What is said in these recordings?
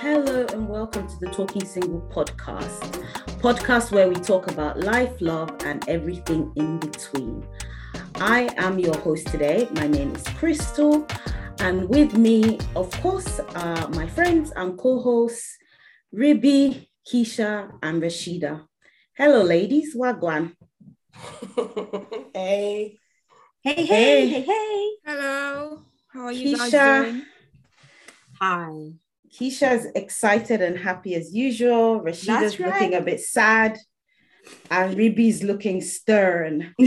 Hello and welcome to the Talking Single podcast, podcast where we talk about life, love, and everything in between. I am your host today. My name is Crystal, and with me, of course, are my friends and co-hosts Ribi, Keisha, and Rashida. Hello, ladies. Wagwan. hey. Hey, hey, hey, hey. Hello. How are you Keisha. guys doing? Hi. Keisha's excited and happy as usual. Rashida's right. looking a bit sad. And Ribi's looking stern.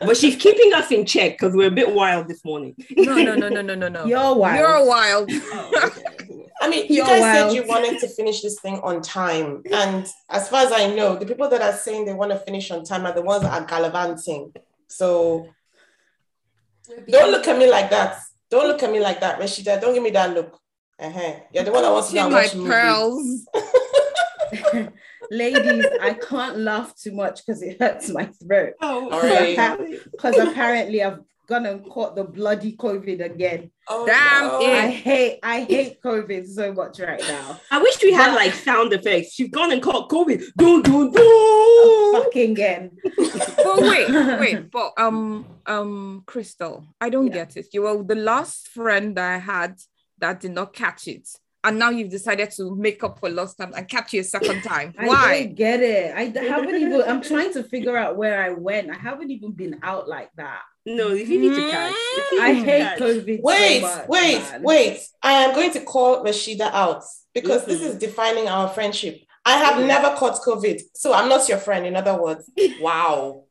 But she's keeping us in check because we're a bit wild this morning. No, no, no, no, no, no, no. You're wild. You're wild. Oh, I mean, you You're guys wild. said you wanted to finish this thing on time. And as far as I know, the people that are saying they want to finish on time are the ones that are gallivanting. So don't look at me like that. Don't look at me like that, Rashida. Don't give me that look. Uh-huh. You're the one that wants to See go my pearls. Ladies, I can't laugh too much because it hurts my throat. Oh, All right. Because apparently I've gone and caught the bloody COVID again. Oh, Damn no. it. I hate I hate COVID so much right now. I wish we had like sound effects. She's gone and caught COVID. Dun, dun, A dun. fucking again. But wait, wait, but um, um, Crystal, I don't Yeah. get it. You were the last friend that I had that did not catch it, and now you've decided to make up for lost time and catch it a second time. I Why? don't get it. I d- haven't even I'm trying to figure out where I went. I haven't even been out like that. No, if you need to catch. If you I to hate catch. COVID. Wait, so much, wait, man. wait. I am going to call Rashida out because this is defining our friendship. I have never caught COVID. So I'm not your friend, in other words. Wow.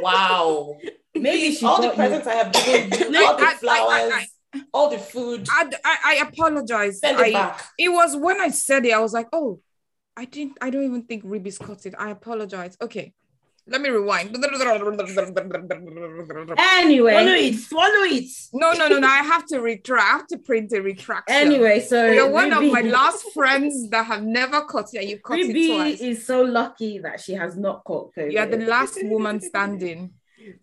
Wow. Maybe Please, she all the got you- presents I have given you, No, all the I- I- flowers, I- all the food, I, I, I apologize. send it I, back. it was when I said it, I was like, oh, I didn't, I don't even think Ruby's caught it. I apologize. Okay, let me rewind. Anyway, Swallow it. Swallow it. no, no, no. No. I have to retract. I have to print a retraction. anyway, so you're one of my last friends that have never caught it, and you caught Ruby it twice. is so lucky that she has not caught COVID. You're the last woman standing.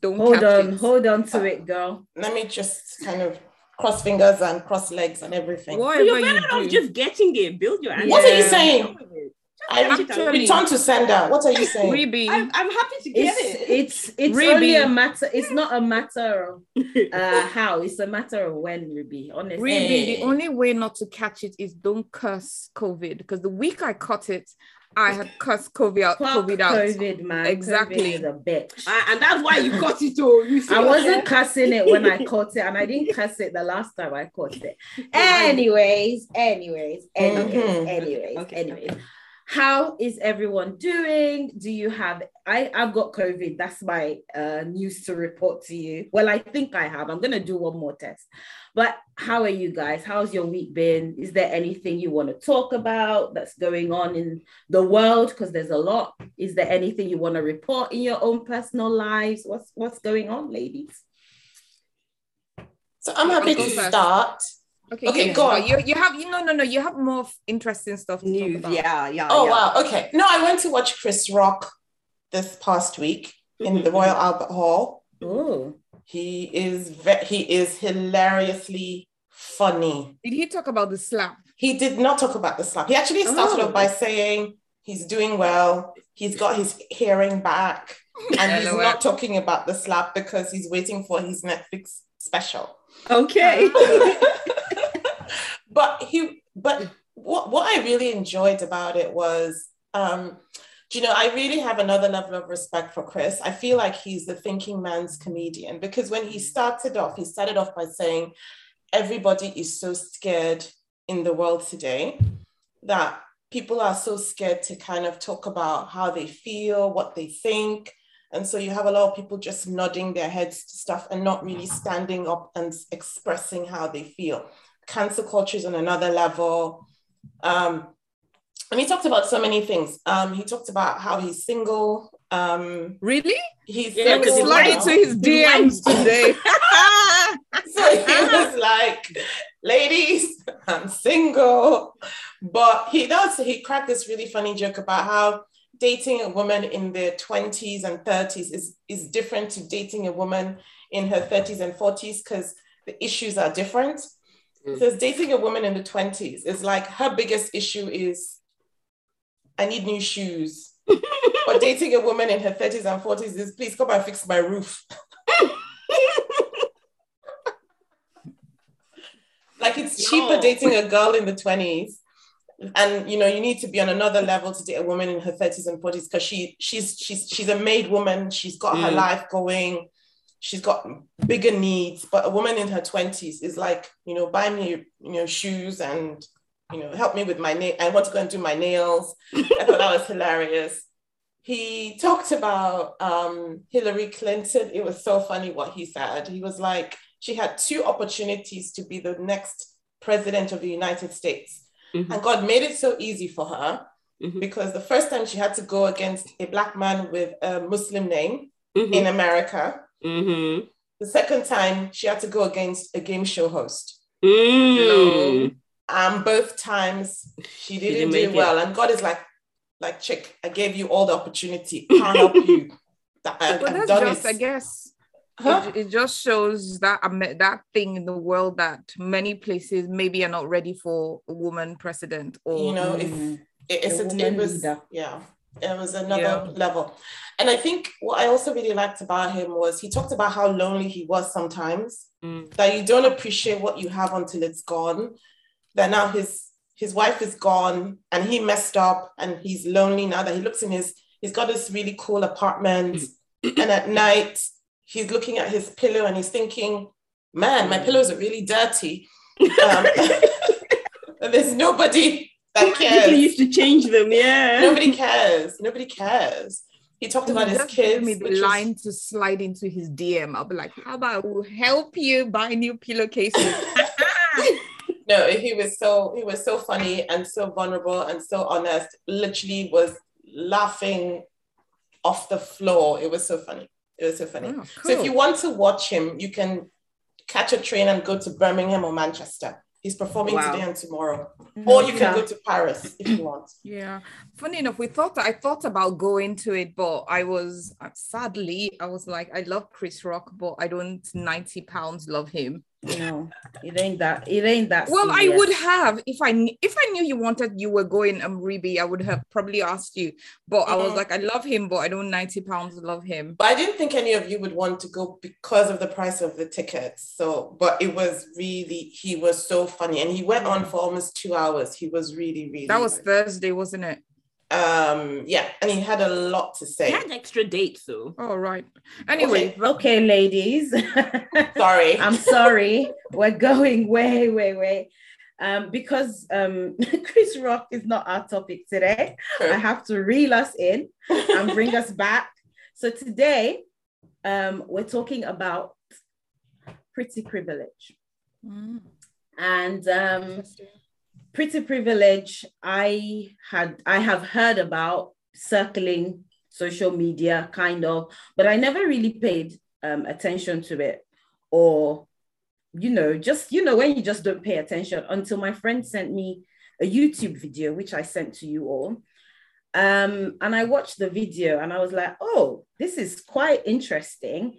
Don't hold catch on, it. hold on to it, girl. Let me just kind of cross fingers and cross legs and everything. So Whatever you're you better off do. just getting it. Build your What What are you saying? I Actually- return to sender. What are you saying? Ruby, I'm, I'm happy to get It's it. it's it's Ruby. only a matter. It's not a matter of uh how. It's a matter of when, Ruby. Honestly, Ruby, the only way not to catch it is don't curse COVID. Because the week I caught it, I had cursed COVID out. Fuck COVID out. COVID, man. Exactly. COVID is a bitch. Ah, and that's why you got it all. You see I wasn't cussing it when I caught it, and I didn't cuss it the last time I caught it. Anyways, anyways, anyways, Mhm. anyways, Okay, anyways. How is everyone doing? Do you have I, I've got COVID. That's my uh, news to report to you. Well, I think I have. I'm gonna do one more test. But how are you guys? How's your week been? Is there anything you want to talk about that's going on in the world? Because there's a lot. Is there anything you want to report in your own personal lives? What's what's going on, ladies? So I'm happy to start. Okay, Okay, yes, go on. You, you have you no no no you have more interesting stuff to News. talk about. Yeah, yeah. Oh yeah. wow. Okay. No, I went to watch Chris Rock this past week in the Mhm. Royal Albert Hall. Oh, He is ve- he is hilariously funny. Did he talk about the slap? He did not talk about the slap. He actually started Oh. off by saying he's doing well. He's got his hearing back, and he's LOL. not talking about the slap because he's waiting for his Netflix special. Okay. but he but what, what i really enjoyed about it was um you know i really have another level of respect for chris. I feel like he's the thinking man's comedian because when he started off he started off by saying everybody is so scared in the world today that people are so scared to kind of talk about how they feel what they think. And so you have a lot of people just nodding their heads to stuff and not really standing up and expressing how they feel cancel culture is on another level. Um, and he talked about so many things. Um, he talked about how he's single. Um, Really? he's Yeah, Let me because single. his slide wife- his his DMs today. so he was like, ladies, I'm single. But he does, he cracked this really funny joke about how dating a woman in their 20s and 30s is, is different to dating a woman in her 30s and 40s because the issues are different. It says dating a woman in the 20s is like her biggest issue is I need new shoes. but dating a woman in her 30s and 40s is please come and fix my roof. like it's cheaper No. dating a girl in the 20s. And you know, you need to be on another level to date a woman in her 30s and 40s because she she's she's she's a made woman, she's got her Mm. life going, she's got bigger needs. But a woman in her 20s is like, you know, buy me you know shoes and you know, help me with my nail. I want to go and do my nails. I thought that was hilarious. He talked about um, Hillary Clinton. It was so funny what he said. He was like, she had two opportunities to be the next president of the United States. Mhm. And God made it so easy for her Mhm. because the first time she had to go against a black man with a Muslim name Mhm. in America. Mhm. The second time she had to go against a game show host. Mm. And both times she didn't, didn't do make it. well. And God is like, like, chick, I gave you all the opportunity. Can't help you. That I, But I've that's done just, it. I guess, Huh? it, it just shows that um, that thing in the world that many places maybe are not ready for a woman president or you know, if Mm. it, it's A a, it woman was leader. yeah it was another Yeah. level and i think what i also really liked about him was he talked about how lonely he was sometimes Mm. that you don't appreciate what you have until it's gone that now his his wife is gone and he messed up and he's lonely now that he looks in his he's got this really cool apartment and at night he's looking at his pillow and he's thinking man my pillows are really dirty um, there's nobody that cares People used to change them, yeah. Nobody cares. Nobody cares. He talked about his kids. me the which was- line to slide into his DM. I'll be like, how about we'll help you buy new pillowcases? no, he was so he was so funny and so vulnerable and so honest. Literally was laughing off the floor. It was so funny. It was so funny. Oh, So if you want to watch him, you can catch a train and go to Birmingham or Manchester. He's performing Wow. today and tomorrow. Or you can Okay. go to Paris if you want. Yeah. Funny enough, we thought I thought about going to it, but I was uh, sadly I was like, I love Chris Rock, but I don't 90 pounds love him. No, it ain't that. It ain't that. Well, I would have if I if I knew you wanted you were going um Ribi, I would have probably asked you. But I was like, I love him, but I don't 90 pounds love him. But I didn't think any of you would want to go because of the price of the tickets. So, but it was really, he was so funny. And he went on for almost two hours. He was really, really. That was good. Thursday, wasn't it? Um, yeah. And he had a lot to They say. had extra dates though. all right. Anyway, Okay. Okay, ladies. Sorry. I'm sorry. We're going way, way, way. Um, because um, Chris Rock is not our topic today. I have to reel us in and bring us back. So today, um, we're talking about pretty privilege. Mm, And um, interesting. Pretty privilege i had i have heard about circling social media kind of but i never really paid um, attention to it or you know just you know when you just don't pay attention until my friend sent me a youtube video which i sent to you all. Um, and i watched the video and i was like oh this is quite interesting.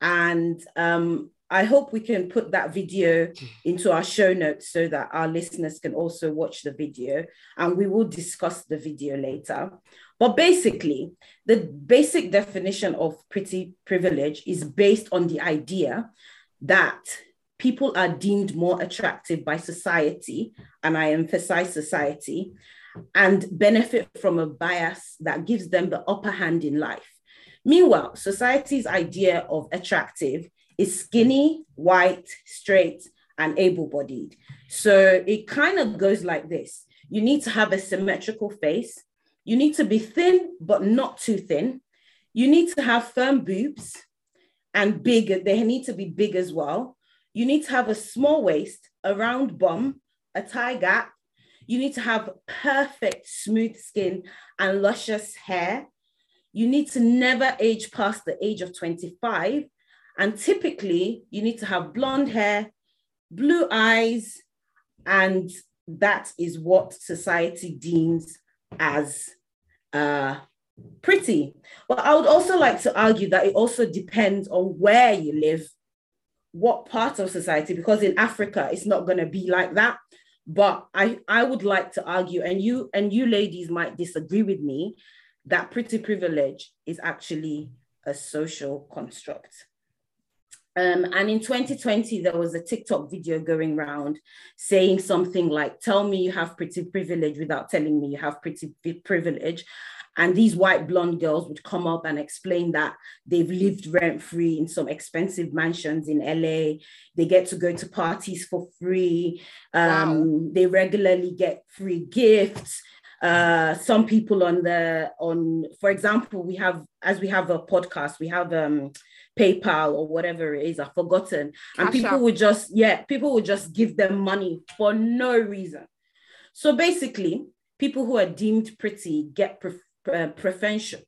And um, i hope we can put that video into our show notes so that our listeners can also watch the video and we will discuss the video later. But basically, the basic definition of pretty privilege is based on the idea that people are deemed more attractive by society, and I emphasize society, and benefit from a bias that gives them the upper hand in life. Meanwhile, society's idea of attractive is skinny, white, straight, and able bodied. So it kind of goes like this you need to have a symmetrical face, you need to be thin, but not too thin, you need to have firm boobs and big, they need to be big as well. You need to have a small waist, a round bum, a thigh gap. You need to have perfect smooth skin and luscious hair. You need to never age past the age of 25 and typically, you need to have blonde hair, blue eyes, and that is what society deems as uh, pretty. But I would also like to argue that it also depends on where you live what part of society, because in Africa, it's not going to be like that. But I, I would like to argue, and you and you ladies might disagree with me, that pretty privilege is actually a social construct. Um, and in 2020, there was a TikTok video going around saying something like, Tell me you have pretty privilege without telling me you have pretty privilege. And these white blonde girls would come up and explain that they've lived rent free in some expensive mansions in LA. They get to go to parties for free. Um, wow. They regularly get free gifts. Uh, some people on the on, for example, we have as we have a podcast, we have um PayPal or whatever it is, I've forgotten. And Cash people would just, yeah, people would just give them money for no reason. So basically, people who are deemed pretty get pre- uh, preferential,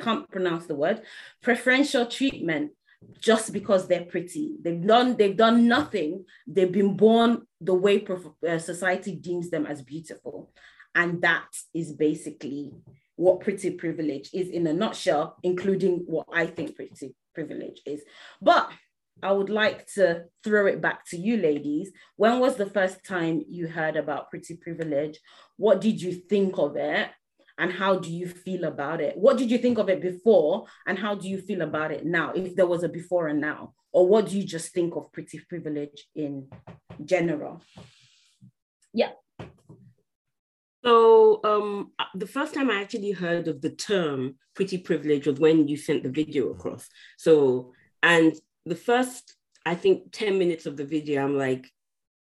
can't pronounce the word, preferential treatment just because they're pretty. They've done they've done nothing. They've been born the way prof- uh, society deems them as beautiful, and that is basically what pretty privilege is in a nutshell, including what I think pretty privilege is. But I would like to throw it back to you, ladies. When was the first time you heard about pretty privilege? What did you think of it? And how do you feel about it? What did you think of it before? And how do you feel about it now? If there was a before and now, or what do you just think of pretty privilege in general? Yeah. So um, uh, the first time I actually heard of the term pretty privilege was when you sent the video across. So, and the first, I think, 10 minutes of the video, I'm like,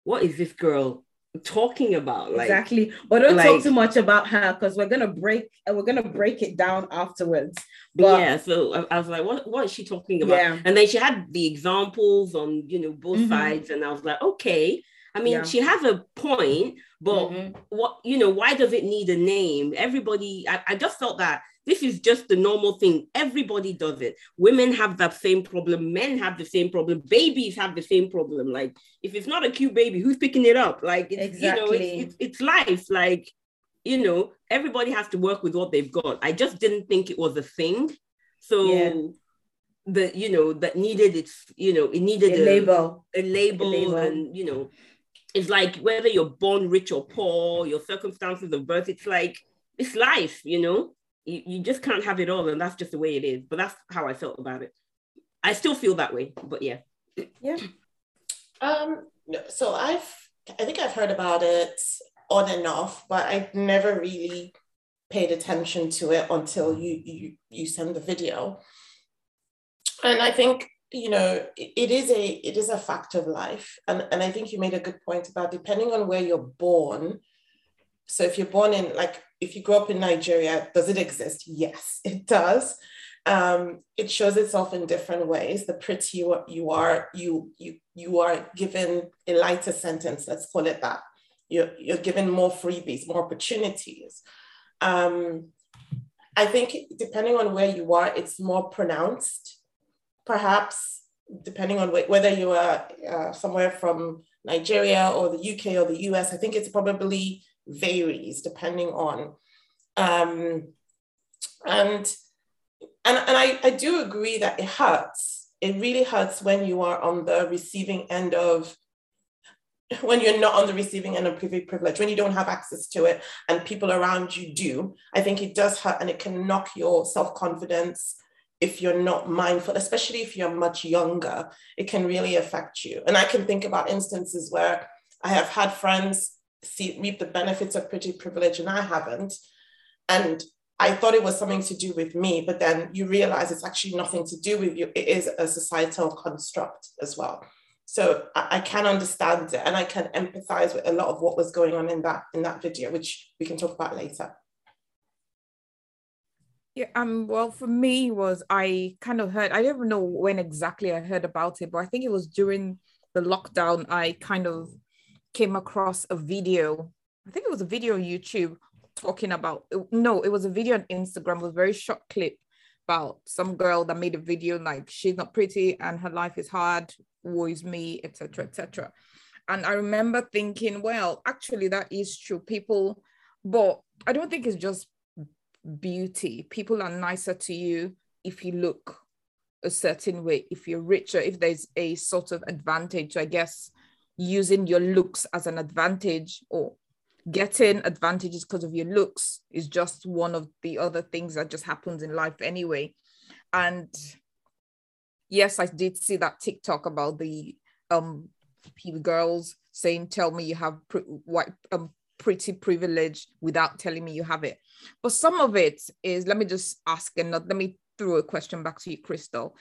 what is this girl talking about? Like, exactly. But don't like, talk too much about her because we're gonna break and we're gonna break it down afterwards. But yeah, so I, I, was like, what, what is she talking about? Yeah. And then she had the examples on you know both mm-hmm. sides, and I was like, okay. I mean, yeah. she has a point, but mm-hmm. what you know, why does it need a name? Everybody, I, I just felt that this is just the normal thing. Everybody does it. Women have that same problem. Men have the same problem. Babies have the same problem. Like, if it's not a cute baby, who's picking it up? Like, it's, exactly. you know, it's, it's, it's life. Like, you know, everybody has to work with what they've got. I just didn't think it was a thing. So. Yeah the you know that needed its you know it needed a, a label a label, a label and you know it's like whether you're born rich or poor, your circumstances of birth, it's like it's life, you know. You, you just can't have it all, and that's just the way it is. But that's how I felt about it. I still feel that way, but yeah. Yeah. Um. So I've, I think I've heard about it on and off, but I've never really paid attention to it until you you you send the video. And I think you know it is a it is a fact of life. And and i think you made a good point about depending on where you're born. So if you're born in like if you grow up in nigeria does it exist? Yes it does. Um, it shows itself in different ways. The prettier you are, you you you are given a lighter sentence let's call it that. You're, you're given more freebies more opportunities. Um, i think depending on where you are it's more pronounced perhaps depending on wh- whether you are uh, somewhere from Nigeria or the UK or the US, I think it's probably varies depending on. Um, and and, and I, I do agree that it hurts. It really hurts when you are on the receiving end of when you're not on the receiving end of privilege, when you don't have access to it and people around you do, I think it does hurt and it can knock your self confidence if you're not mindful, especially if you're much younger, it can really affect you. And I can think about instances where I have had friends see reap the benefits of pretty privilege and I haven't. And I thought it was something to do with me, but then you realize it's actually nothing to do with you. It is a societal construct as well. So I, I can understand it and I can empathize with a lot of what was going on in that in that video, which we can talk about later. Yeah, um, well, for me was I kind of heard, I don't know when exactly I heard about it, but I think it was during the lockdown. I kind of came across a video. I think it was a video on YouTube talking about no, it was a video on Instagram, was a very short clip about some girl that made a video like she's not pretty and her life is hard, woe is me, etc. etc. And I remember thinking, well, actually that is true. People, but I don't think it's just beauty. People are nicer to you if you look a certain way if you're richer if there's a sort of advantage i guess using your looks as an advantage or getting advantages because of your looks is just one of the other things that just happens in life anyway and yes i did see that tiktok about the um girls saying tell me you have pre- white um, pretty privilege without telling me you have it. But some of it is let me just ask and let me throw a question back to you crystal.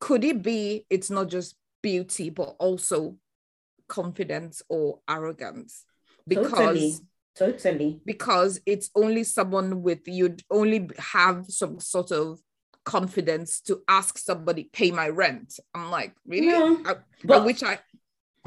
Could it be it's not just beauty but also confidence or arrogance? Because totally. totally because it's only someone with you'd only have some sort of confidence to ask somebody pay my rent. I'm like really? Yeah. I, but, I wish i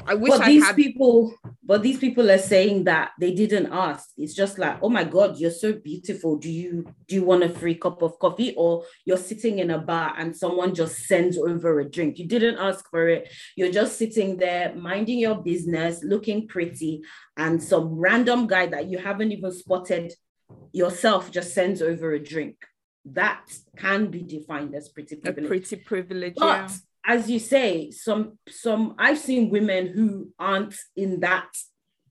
I wish but I these had... people, but these people are saying that they didn't ask. It's just like, oh my God, you're so beautiful. Do you do you want a free cup of coffee? Or you're sitting in a bar and someone just sends over a drink. You didn't ask for it. You're just sitting there minding your business, looking pretty, and some random guy that you haven't even spotted yourself just sends over a drink. That can be defined as pretty privilege. A pretty privilege, but, yeah as you say, some some I've seen women who aren't in that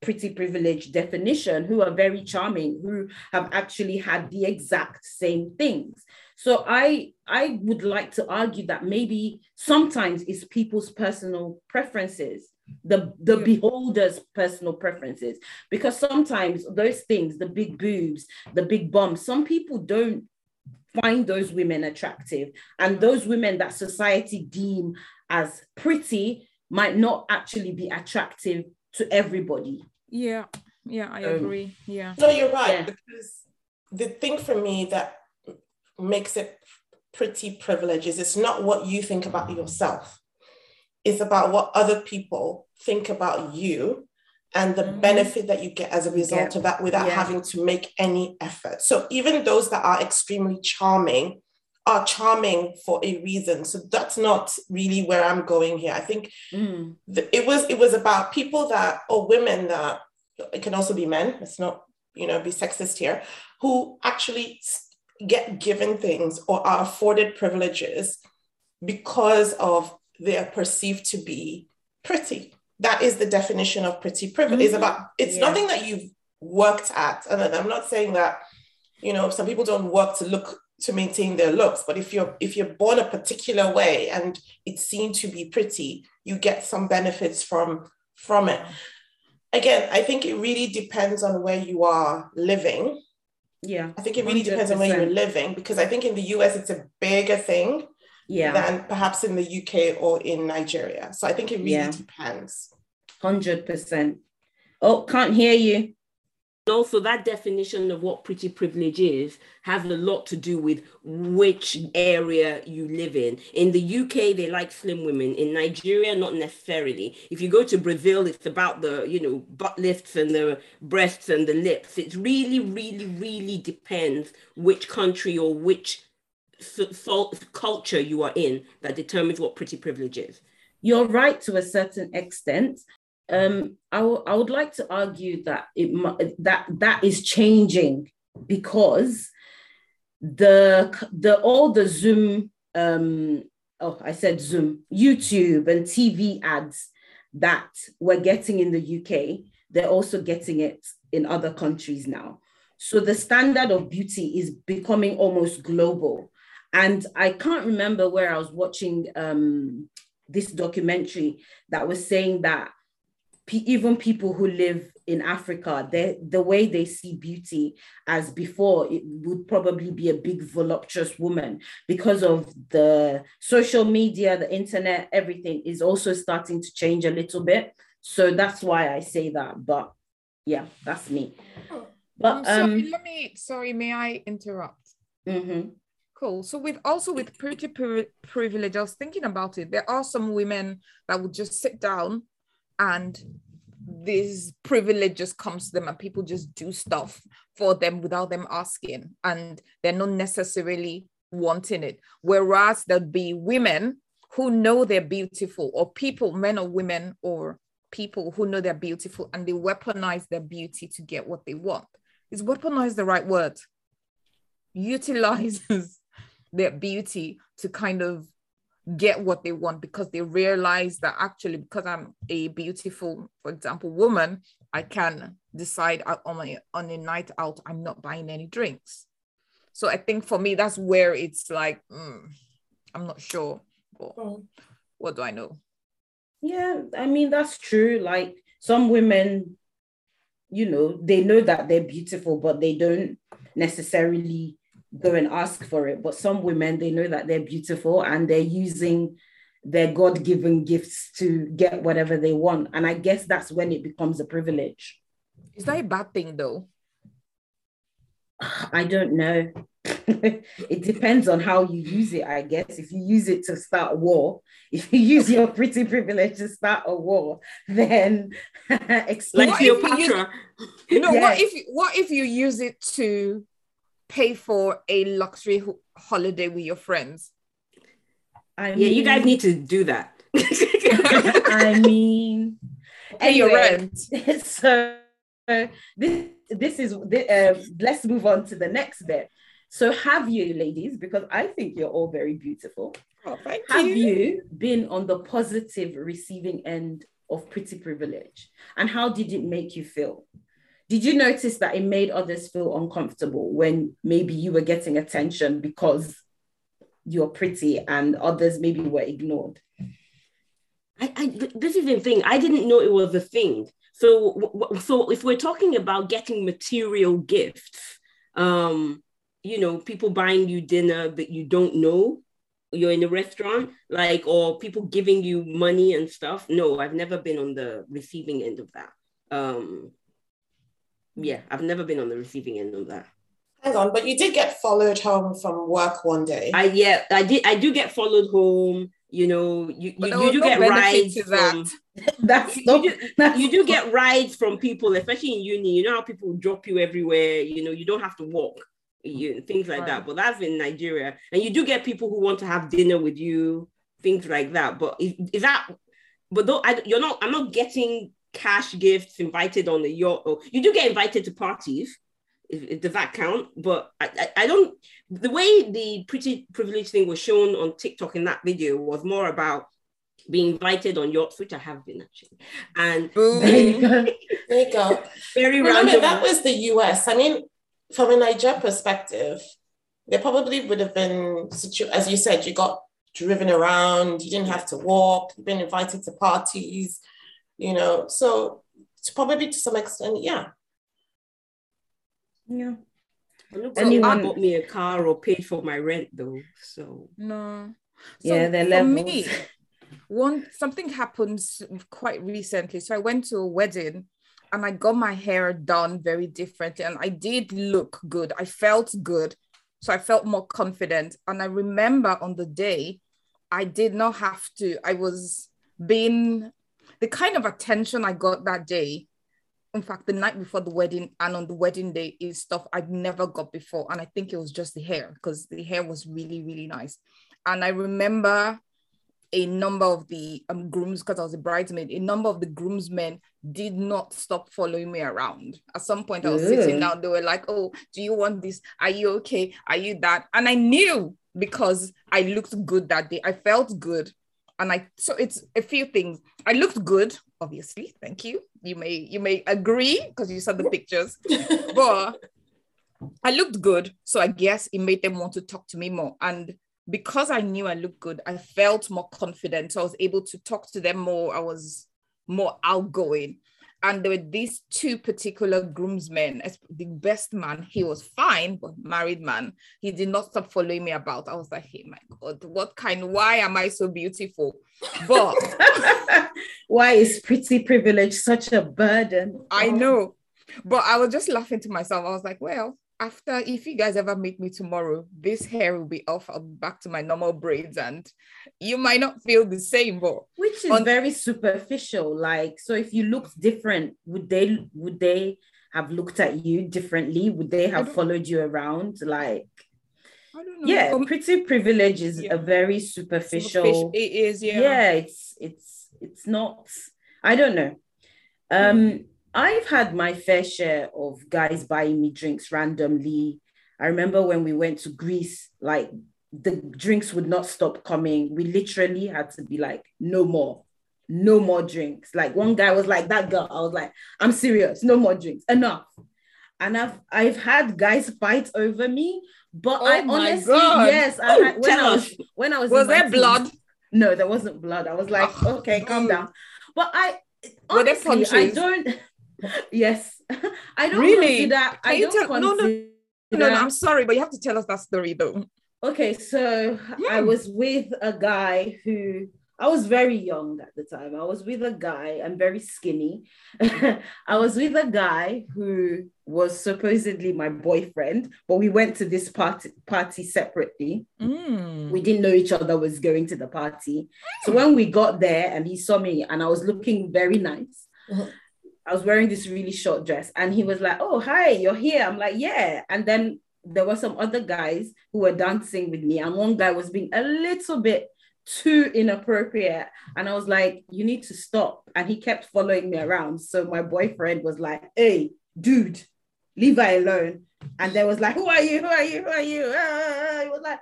pretty privilege definition who are very charming who have actually had the exact same things so i i would like to argue that maybe sometimes it's people's personal preferences the the yeah. beholder's personal preferences because sometimes those things the big boobs the big bums some people don't find those women attractive. And those women that society deem as pretty might not actually be attractive to everybody. Yeah, yeah, I um, agree. Yeah. No, you're right. Yeah. Because the thing for me that makes it pretty privilege is it's not what you think about yourself. It's about what other people think about you and the mm-hmm. benefit that you get as a result yeah. of that without yeah. having to make any effort. So even those that are extremely charming are charming for a reason. So that's not really where I'm going here. I think mm. the, it was it was about people that or women that it can also be men. It's not you know be sexist here who actually get given things or are afforded privileges because of they're perceived to be pretty that is the definition of pretty privilege. Mm-hmm. It's about it's yeah. nothing that you've worked at. And I'm not saying that, you know, some people don't work to look to maintain their looks, but if you're if you're born a particular way and it's seen to be pretty, you get some benefits from from it. Again, I think it really depends on where you are living. Yeah. I think it really 100%. depends on where you're living because I think in the US it's a bigger thing yeah. than perhaps in the UK or in Nigeria. So I think it really yeah. depends. 100%. Oh, can't hear you. Also, that definition of what pretty privilege is has a lot to do with which area you live in. In the UK, they like slim women. In Nigeria, not necessarily. If you go to Brazil, it's about the you know butt lifts and the breasts and the lips. It really, really, really depends which country or which culture you are in that determines what pretty privilege is. You're right to a certain extent. Um, I, w- I would like to argue that it that that is changing because the the all the Zoom um, oh I said Zoom YouTube and TV ads that we're getting in the UK they're also getting it in other countries now. So the standard of beauty is becoming almost global. And I can't remember where I was watching um, this documentary that was saying that even people who live in Africa, the way they see beauty as before, it would probably be a big voluptuous woman because of the social media, the internet, everything is also starting to change a little bit. So that's why I say that. But yeah, that's me. But um, sorry, let me. Sorry, may I interrupt? Mm-hmm. Cool. So with also with pretty privilege, I was thinking about it. There are some women that would just sit down and this privilege just comes to them and people just do stuff for them without them asking and they're not necessarily wanting it whereas there'll be women who know they're beautiful or people men or women or people who know they're beautiful and they weaponize their beauty to get what they want is weaponize the right word utilizes their beauty to kind of get what they want because they realize that actually because i'm a beautiful for example woman i can decide on my on a night out i'm not buying any drinks. So i think for me that's where it's like mm, i'm not sure. But oh. what do i know? Yeah i mean that's true. Like some women you know they know that they're beautiful but they don't necessarily go and ask for it. But some women, they know that they're beautiful and they're using their God given gifts to get whatever they want. And I guess that's when it becomes a privilege. Is that a bad thing though? I don't know. it depends on how you use it, I guess. If you use it to start a war, if you use your pretty privilege to start a war, then like Cleopatra. You, you know, yes. what if what if you use it to pay for a luxury ho- holiday with your friends. I mean, yeah, you guys need to do that. I mean, pay anyway, your rent. So uh, this this is uh, let's move on to the next bit. So have you, ladies, because I think you're all very beautiful. Oh, thank have you. you been on the positive receiving end of pretty privilege, and how did it make you feel? Did you notice that it made others feel uncomfortable when maybe you were getting attention because you're pretty and others maybe were ignored? I, I this is the thing. I didn't know it was a thing. So so if we're talking about getting material gifts um you know people buying you dinner that you don't know you're in a restaurant like or people giving you money and stuff no i've never been on the receiving end of that. Um yeah, I've never been on the receiving end of that. Hang on, but you did get followed home from work one day. I yeah, I did. I do get followed home. You know, you, you, you do get rides from. that's you, you, do, that's you do get rides from people, especially in uni. You know how people drop you everywhere. You know, you don't have to walk. You, things like right. that. But that's in Nigeria, and you do get people who want to have dinner with you, things like that. But is, is that? But though I, you're not, I'm not getting cash gifts, invited on the yacht, or you do get invited to parties. If, does that count? But I, I, I, don't. The way the pretty privilege thing was shown on TikTok in that video was more about being invited on yachts, which I have been actually, and there you go. there you go. Very Remember, random. that was the US. I mean, from a Niger perspective, there probably would have been, as you said, you got driven around, you didn't have to walk, you've been invited to parties, you know so it's probably to some extent yeah. Yeah. Anyone bought me a car or paid for my rent though so. No. So yeah they're for me one something happened quite recently. So i went to a wedding and i got my hair done very differently and i did look good. I felt good. So i felt more confident. And i remember on the day i did not have to i was being the kind of attention I got that day, in fact, the night before the wedding and on the wedding day is stuff I've never got before. And I think it was just the hair because the hair was really, really nice. And I remember a number of the um, grooms, because I was a bridesmaid, a number of the groomsmen did not stop following me around. At some point, I was sitting down, they were like, Oh, do you want this? Are you okay? Are you that? And I knew because I looked good that day. I felt good and I so it's a few things. I looked good, obviously. Thank you. You may you may agree because you saw the pictures, but I looked good, so I guess it made them want to talk to me more. And because I knew I looked good, I felt more confident. So I was able to talk to them more. I was more outgoing and there were these two particular groomsmen. The best man, he was fine, but married man, he did not stop following me about. I was like, hey, my God, what kind? Why am I so beautiful? But why is pretty privilege such a burden? I know, but I was just laughing to myself. I was like, well, after if you guys ever meet me tomorrow, this hair will be off. I'll be back to my normal braids, and you might not feel the same, but which is on- very superficial. Like, so if you looked different, would they would they have looked at you differently? Would they have followed you around? Like, yeah, pretty privilege is yeah. a very superficial. It is, yeah. Yeah, it's it's it's not. I don't know. Um. I've had my fair share of guys buying me drinks randomly. I remember when we went to Greece, like the drinks would not stop coming. We literally had to be like, no more, no more drinks. Like one guy was like, that girl. I was like, I'm serious, no more drinks, enough. And I've I've had guys fight over me, but oh I honestly, God. yes, I had, when I was when I was was there blood? No, there wasn't blood. I was like, okay, calm down. But I honestly, I don't. Yes, I don't really. Consider, I don't tell, consider, no, no, no, no. I'm sorry, but you have to tell us that story though. Okay, so I hmm. was with a guy who I was very young at the time. I was with a guy, I'm very skinny. I was with a guy who was supposedly my boyfriend, but we went to this party party separately. Mm. We didn't know each other was going to the party. Mm. So when we got there and he saw me and I was looking very nice. I was wearing this really short dress and he was like, "Oh, hi, you're here." I'm like, "Yeah." And then there were some other guys who were dancing with me, and one guy was being a little bit too inappropriate. And I was like, you need to stop. And he kept following me around. So my boyfriend was like, hey, dude, leave her alone. And there was like, who are you? Who are you? Who are you? Ah, he was like,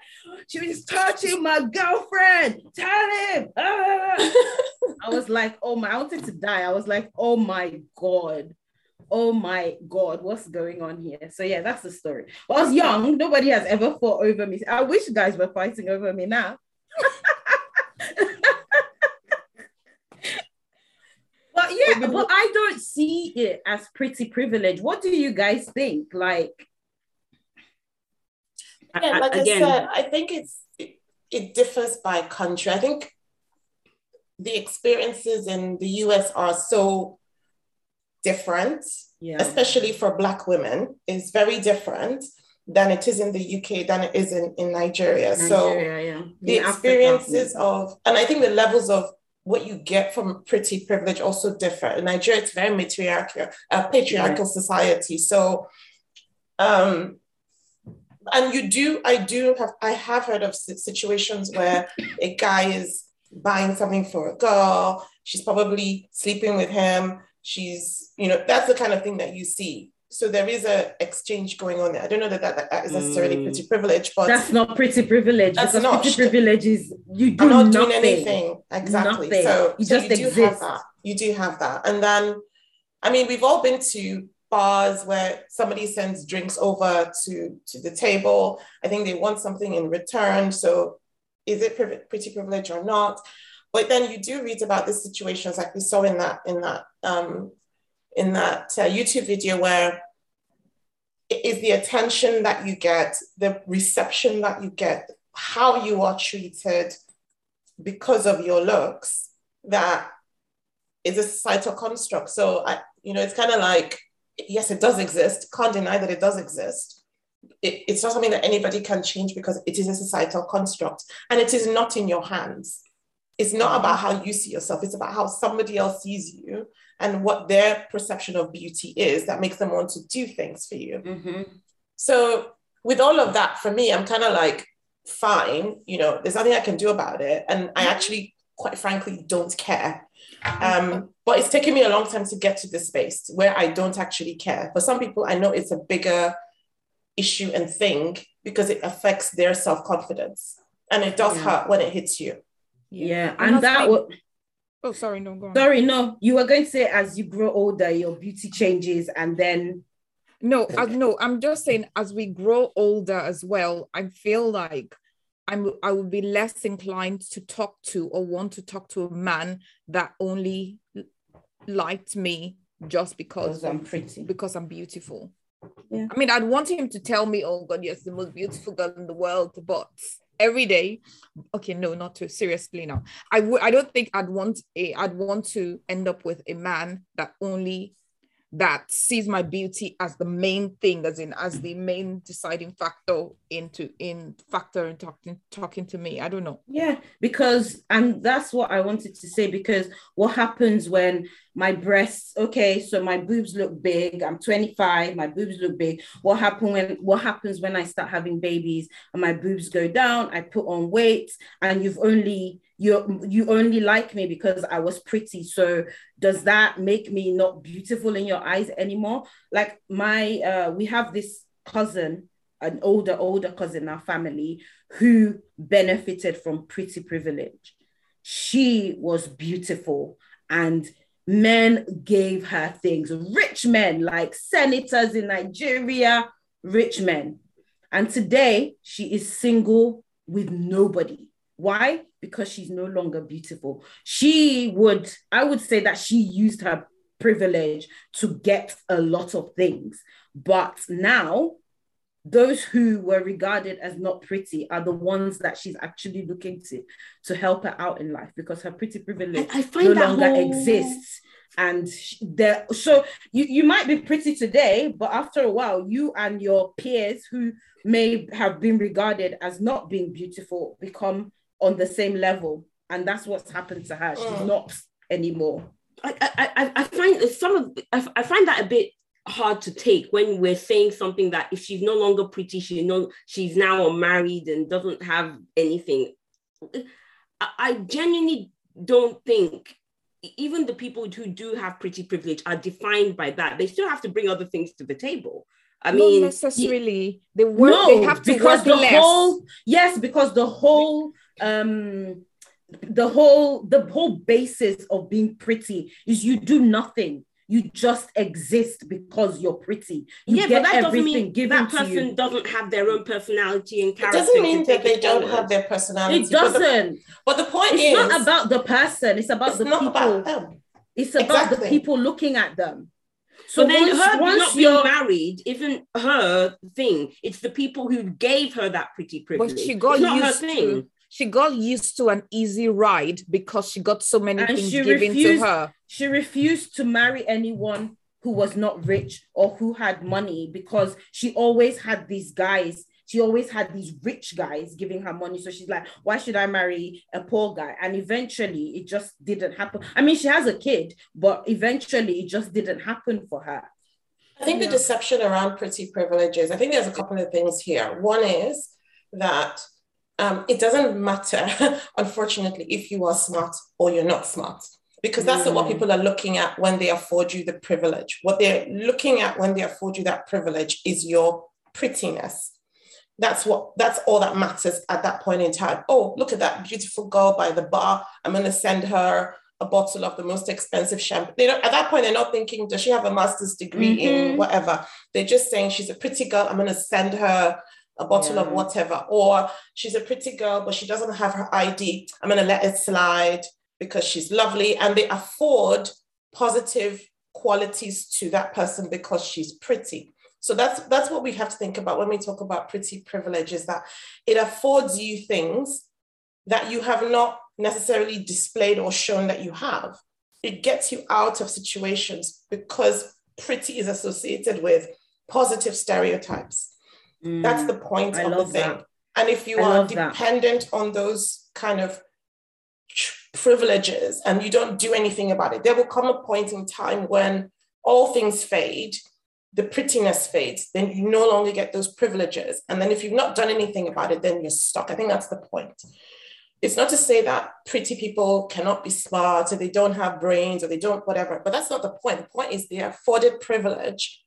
she was touching my girlfriend. Tell him. Ah. I was like, oh my, I wanted to die. I was like, oh my God oh my god what's going on here so yeah that's the story i was young nobody has ever fought over me i wish guys were fighting over me now but yeah but i don't see it as pretty privilege what do you guys think like yeah like I, again, I said i think it's it, it differs by country i think the experiences in the us are so different, yeah. especially for Black women, is very different than it is in the UK, than it is in, in Nigeria. Nigeria so yeah. the in experiences Africa. of, and I think the levels of what you get from pretty privilege also differ. In Nigeria, it's very matriarchal, a patriarchal yeah. society. So, um, and you do, I do have, I have heard of situations where a guy is buying something for a girl, she's probably sleeping with him, she's you know that's the kind of thing that you see so there is a exchange going on there. I don't know that that, that is necessarily mm. pretty privilege, but that's not pretty privilege. That's not pretty privilege is you do I'm not nothing. doing anything exactly. Nothing. So you so just you exist. do have that. You do have that, and then I mean we've all been to bars where somebody sends drinks over to to the table. I think they want something in return. So is it pretty privilege or not? But then you do read about these situations like we saw in that in that um, in that uh, YouTube video where it is the attention that you get, the reception that you get, how you are treated because of your looks that is a societal construct. So I, you know, it's kind of like, yes, it does exist. Can't deny that it does exist. It, it's not something that anybody can change because it is a societal construct and it is not in your hands. It's not about how you see yourself, it's about how somebody else sees you and what their perception of beauty is that makes them want to do things for you. Mm-hmm. So, with all of that, for me, I'm kind of like, fine, you know, there's nothing I can do about it. And I mm-hmm. actually, quite frankly, don't care. Um, but it's taken me a long time to get to this space where I don't actually care. For some people, I know it's a bigger issue and thing because it affects their self confidence. And it does yeah. hurt when it hits you. Yeah, yeah. and, and that was. Oh, sorry, no, go on. Sorry, no. You were going to say as you grow older, your beauty changes, and then. No, I, no. I'm just saying as we grow older as well. I feel like I'm. I would be less inclined to talk to or want to talk to a man that only liked me just because I'm pretty, because I'm beautiful. Yeah. I mean, I'd want him to tell me, "Oh God, yes, the most beautiful girl in the world," but every day. Okay no not too seriously now. I would i don't think i'd want a i'd want to end up with a man that only that sees my beauty as the main thing as in as the main deciding factor into in factor in talking talking to me. I don't know. Yeah because and that's what i wanted to say because what happens when my breasts okay so my boobs look big i'm 25 my boobs look big what happen when what happens when i start having babies and my boobs go down i put on weight and you've only you you only like me because I was pretty. So does that make me not beautiful in your eyes anymore? Like my uh we have this cousin an older older cousin in our family who benefited from pretty privilege she was beautiful and men gave her things. Rich men like senators in nigeria rich men. And today she is single with nobody. Why? Because she's no longer beautiful. She would i would say that she used her privilege to get a lot of things. But now those who were regarded as not pretty are the ones that she's actually looking to to help her out in life because her pretty privilege I, I find no longer whole... exists. And there so you you might be pretty today but after a while you and your peers who may have been regarded as not being beautiful become on the same level. And that's what's happened to her. She's mm. not anymore. I, I i find some of I, I find that a bit hard to take when we're saying something that if she's no longer pretty, she know she's now unmarried and doesn't have anything. I, I genuinely don't think even the people who do have pretty privilege are defined by that. They still have to bring other things to the table. I mean, not necessarily. They work. No, they have to because the less. whole yes, because the whole um the whole the whole basis of being pretty is you do nothing you just exist because you're pretty. You yeah, but that doesn't mean that person doesn't have their own personality and character. It doesn't mean that they don't have their personality. It doesn't. But the, but the point it's is, not about the person. It's about the people. About it's about exactly. the people looking at them. So but then once, her once not being married isn't her thing. It's the people who gave her that pretty privilege. But she got it's used to she got used to an easy ride because she got so many and things given refused, to her. She refused to marry anyone who was not rich or who had money because she always had these guys. She always had these rich guys giving her money. So she's like, why should I marry a poor guy? And eventually it just didn't happen. I mean, she has a kid, but eventually it just didn't happen for her. I think yeah. the deception around pretty privileges, I think there's a couple of things here. One is that um, it doesn't matter, unfortunately, if you are smart or you're not smart, because that's mm. what people are looking at when they afford you the privilege. What they're looking at when they afford you that privilege is your prettiness. That's what that's all that matters at that point in time. Oh, look at that beautiful girl by the bar. I'm gonna send her a bottle of the most expensive champagne. They don't, at that point, they're not thinking, does she have a master's degree mm-hmm. in whatever? They're just saying she's a pretty girl. I'm going to send her a bottle yeah. of whatever, or she's a pretty girl, but she doesn't have her ID. I'm going to let it slide because she's lovely. And they afford positive qualities to that person because she's pretty. So that's that's what we have to think about when we talk about pretty privilege is that it affords you things that you have not necessarily displayed or shown that you have. It gets you out of situations because pretty is associated with positive stereotypes. Mm, That's the point I of the thing. That. And if you I are dependent that. on those kind of privileges and you don't do anything about it, there will come a point in time when all things fade, the prettiness fades, then you no longer get those privileges. And then if you've not done anything about it, then you're stuck. I think that's the point. It's not to say that pretty people cannot be smart or they don't have brains or they don't whatever, but that's not the point. The point is they're afforded privilege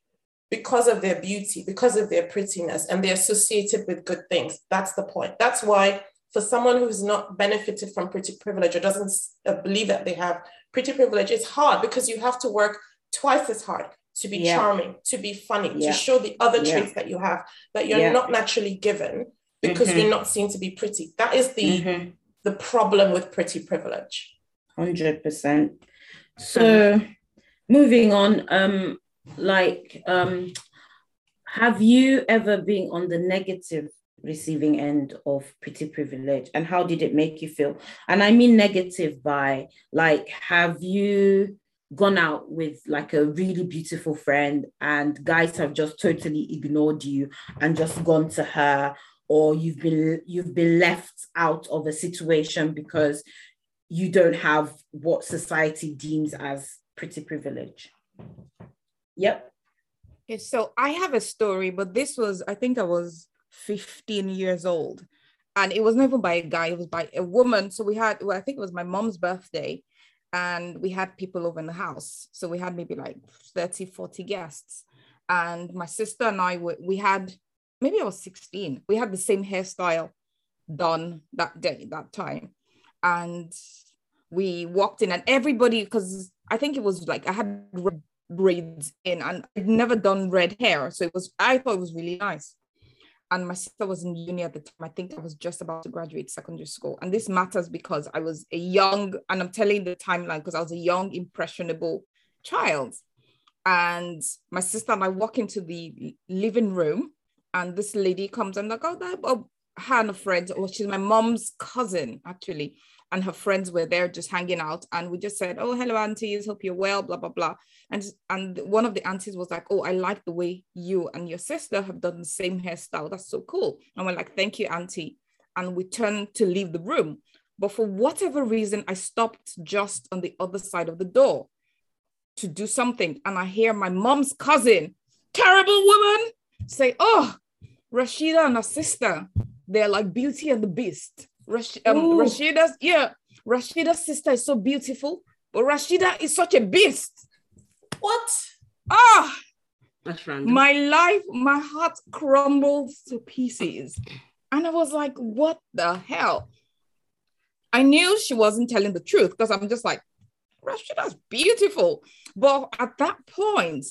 because of their beauty, because of their prettiness, and they're associated with good things. That's the point. That's why, for someone who's not benefited from pretty privilege or doesn't uh, believe that they have pretty privilege, it's hard because you have to work twice as hard to be yeah. charming, to be funny, yeah. to show the other yeah. traits that you have that you're not naturally given because mm-hmm. you're not seen to be pretty. That is the mm-hmm. the problem with pretty privilege. Hundred percent. So, moving on, um, like um have you ever been on the negative receiving end of pretty privilege? And how did it make you feel? And i mean negative by like have you gone out with like a really beautiful friend and guys have just totally ignored you and just gone to her? Or you've been you've been left out of a situation because you don't have what society deems as pretty privilege Yep. Okay, so I have a story, but this was, I think I was 15 years old. And it wasn't even by a guy, it was by a woman. So we had, well, I think it was my mom's birthday, and we had people over in the house. So we had maybe like 30, 40 guests. And my sister and I, were, we had maybe I was 16. We had the same hairstyle done that day, that time. And we walked in, and everybody, because I think it was like I had braids in and I'd never done red hair. So it was, I thought it was really nice. And my sister was in uni at the time. I think I was just about to graduate secondary school. And this matters because I was a young, and I'm telling the timeline because I was a young, impressionable child. And my sister and I walk into the living room, and this lady comes and like, oh, that, oh, her and a friend, or she's my mom's cousin actually, and her friends were there just hanging out, and we just said, oh, hello, aunties, hope you're well, blah blah blah. And and one of the aunties was like, oh, I like the way you and your sister have done the same hairstyle. That's so cool. And we're like, thank you, auntie. And we turned to leave the room, but for whatever reason, I stopped just on the other side of the door to do something, and I hear my mom's cousin, terrible woman, say, oh. Rashida and her sister, they're like Beauty and the Beast. Rash- um, Rashida's, yeah, Rashida's sister is so beautiful, but Rashida is such a beast. What? Ah, that's random. My life, my heart crumbled to pieces. And I was like, what the hell? I knew she wasn't telling the truth because I'm just like, Rashida's beautiful. But at that point,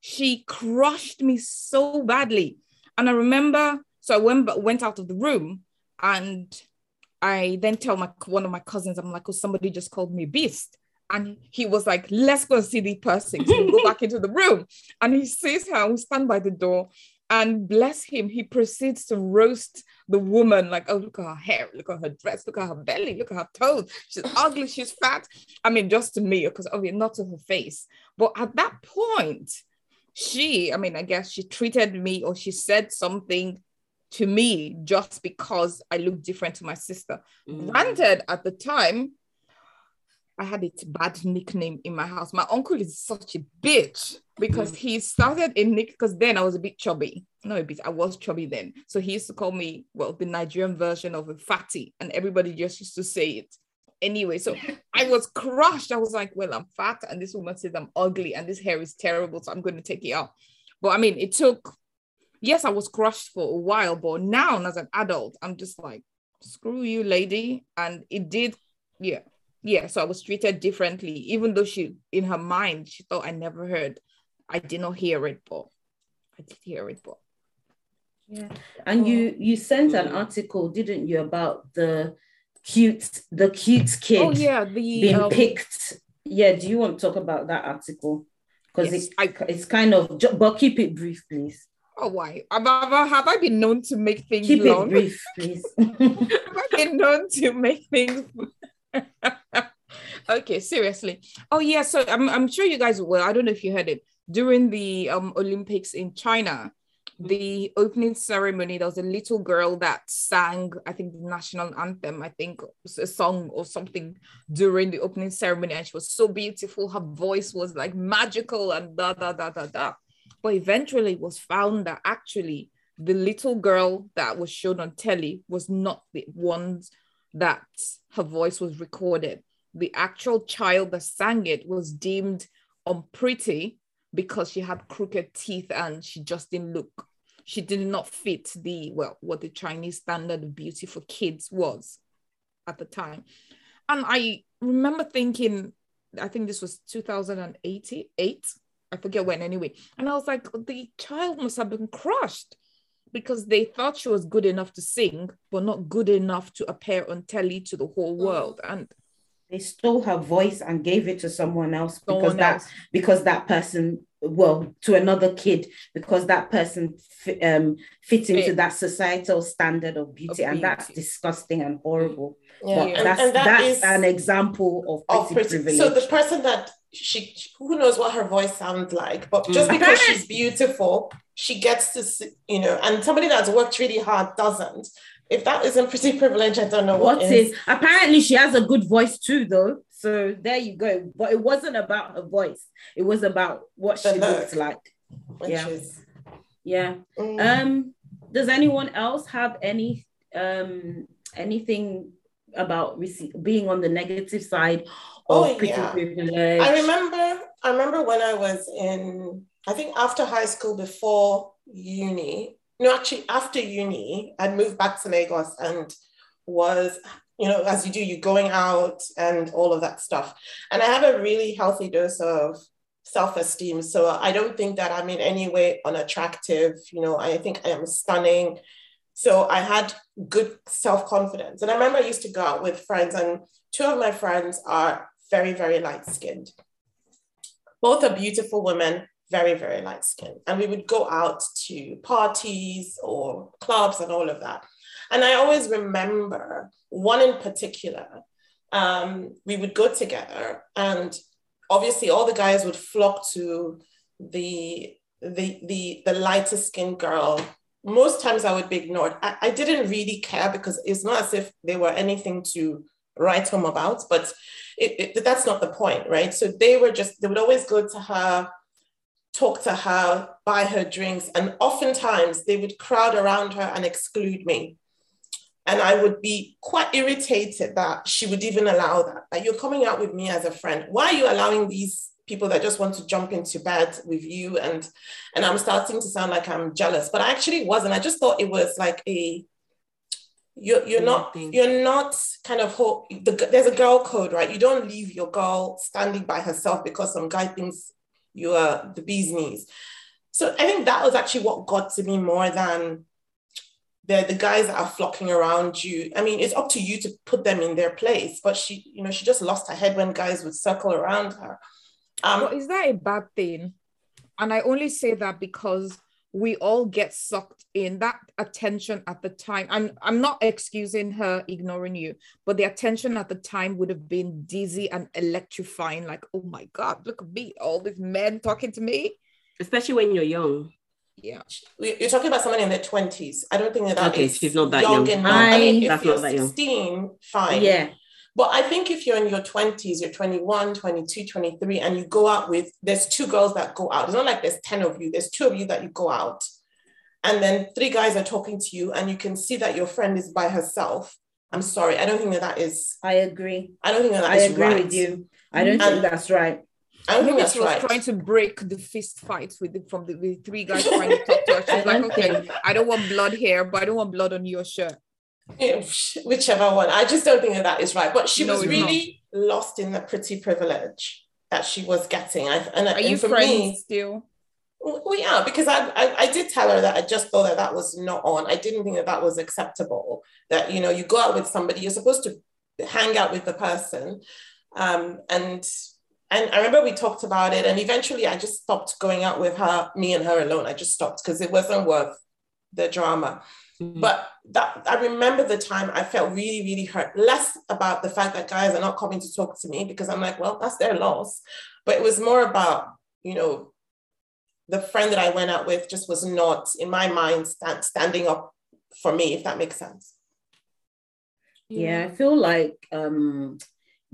she crushed me so badly. And I remember so I went went out of the room and I then tell my one of my cousins, I'm like, oh, somebody just called me beast. And he was like, let's go see the person. So we go back into the room. And he sees her, we stand by the door. And bless him, he proceeds to roast the woman like, oh, look at her hair, look at her dress, look at her belly, look at her toes. She's ugly, she's fat. I mean, just to me, because obviously oh, not to her face. But at that point, she, I mean, I guess she treated me or she said something to me just because I look different to my sister. Mm. Granted, at the time, I had a bad nickname in my house. My uncle is such a bitch because mm. he started a nick because then I was a bit chubby. No, a bit, I was chubby then. So he used to call me, well, the Nigerian version of a fatty, and everybody just used to say it. Anyway, so I was crushed. I was like, well, I'm fat, and this woman says I'm ugly, and this hair is terrible, so I'm going to take it out. But I mean, it took yes, I was crushed for a while, but now as an adult, I'm just like, screw you, lady. And it did, yeah, yeah. So I was treated differently, even though she, in her mind, she thought I never heard. I did not hear it, but I did hear it, but yeah. And you you sent an article, didn't you, about the cute the cute kid? Oh yeah, the being um, picked. Yeah. Do you want to talk about that article? Because yes, it, it's kind of, but keep it brief, please. Oh, why? Have I, have I been known to make things Keep long? it brief, please. have I been known to make things? okay, seriously. Oh yeah, so I'm I'm sure you guys will. I don't know if you heard it during the um Olympics in China. The opening ceremony, there was a little girl that sang, I think, the national anthem, I think a song or something during the opening ceremony. And she was so beautiful. Her voice was like magical and da da da da da. But eventually it was found that actually the little girl that was shown on telly was not the ones that her voice was recorded. The actual child that sang it was deemed unpretty because she had crooked teeth and she just didn't look, she did not fit the, well, what the Chinese standard of beauty for kids was at the time. And I remember thinking, I think this was 2008, I forget when anyway. And I was like, the child must have been crushed because they thought she was good enough to sing, but not good enough to appear on telly to the whole mm. world. And they stole her voice and gave it to someone else because someone that else. because that person well to another kid because that person um fit into fit. that societal standard of beauty, of beauty, and that's disgusting and horrible yeah. but and, that's and that that's is, an example of, of privilege so the person that she who knows what her voice sounds like but just mm. because she's beautiful she gets to you know and somebody that's worked really hard doesn't if that isn't pretty privilege i don't know what, what is. is apparently she has a good voice too though so there you go but it wasn't about her voice it was about what the she look, looks like yeah is... yeah mm. um does anyone else have any um anything about rece- being on the negative side oh, yeah. privilege. I remember I remember when I was in I think after high school before uni no, actually, after uni, I'd moved back to Lagos and was, you know, as you do, you're going out and all of that stuff. And I have a really healthy dose of self-esteem. So I don't think that I'm in any way unattractive. You know, I think I am stunning. So I had good self-confidence. And I remember I used to go out with friends, and two of my friends are very, very light-skinned. Both are beautiful women, very, very light skinned. And we would go out to parties or clubs and all of that. And I always remember one in particular. Um, we would go together, and obviously all the guys would flock to the the the, the lighter skinned girl. Most times I would be ignored. I, I didn't really care because it's not as if they were anything to write home about, but it, it, that's not the point, right? So they were just, they would always go to her, talk to her, buy her drinks, and oftentimes they would crowd around her and exclude me. And I would be quite irritated that she would even allow that. Like, you're coming out with me as a friend. Why are you allowing these people that just want to jump into bed with you? And and I'm starting to sound like I'm jealous, but I actually wasn't. I just thought it was like a you're, you're not you're not kind of the, there's a girl code right you don't leave your girl standing by herself because some guy thinks you are the bee's knees. So i think that was actually what got to me more than the, the guys that are flocking around you. I mean it's up to you to put them in their place but she you know she just lost her head when guys would circle around her. Um, well, is that a bad thing? And i only say that because we all get sucked in. That attention at the time i'm i'm not excusing her ignoring you but the attention at the time would have been dizzy and electrifying like oh my god look at me all these men talking to me. Especially when you're young. Yeah. You're talking about someone in their 20s i don't think that that okay is she's not that young, young. I, I mean if you're 16 fine. Yeah but I think if you're in your 20s, you're 21, 22, 23, and you go out with, there's two girls that go out. It's not like there's 10 of you, there's two of you that you go out. And then three guys are talking to you, and you can see that your friend is by herself. I'm sorry, I don't think that that is. I agree. I don't think that that I is agree right. with you. I don't and, think that's right. I don't think that's she was right. trying to break the fist fights with the, from the, the three guys trying to talk to her. She's like, okay, I don't want blood here, but I don't want blood on your shirt whichever one. I just don't think that that is right. But she no, was really not. lost in the pretty privilege that she was getting. I, and, Are and you for friends me, still? We are because I, I, I did tell her that I just thought that that was not on. I didn't think that that was acceptable. That you know you go out with somebody, you're supposed to hang out with the person, um, and and I remember we talked about it, and eventually I just stopped going out with her, me and her alone. I just stopped because it wasn't worth the drama. Mm-hmm. But that I remember the time I felt really, really hurt. Less about the fact that guys are not coming to talk to me because I'm like, well, that's their loss. But it was more about, you know, the friend that I went out with just was not, in my mind, stand, standing up for me, if that makes sense. Yeah, I feel like um,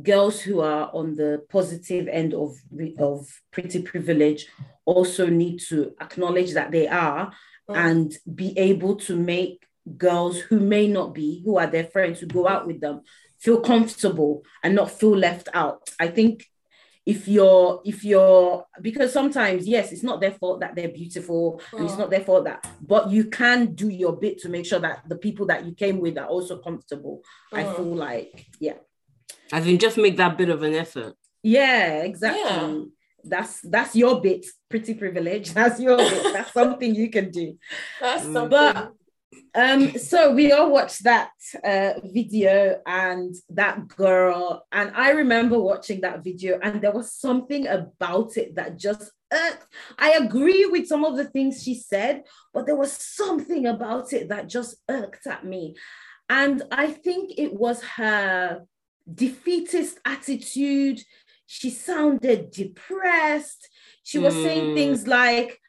girls who are on the positive end of of pretty privilege also need to acknowledge that they are mm. and be able to make girls who may not be, who are their friends, who go out with them, feel comfortable and not feel left out. I think if you're if you're because sometimes yes it's not their fault that they're beautiful and it's mm. not their fault that but you can do your bit to make sure that the people that you came with are also comfortable i mm. feel like yeah i think just make that bit of an effort yeah exactly yeah that's that's your bit pretty privilege. That's your bit. That's something you can do. That's mm. something. But um so we all watched that uh video and that girl. And i remember watching that video and there was something about it that just irked. i agree with some of the things she said but there was something about it that just irked at me. And i think it was her defeatist attitude she sounded depressed. She was mm. saying things like,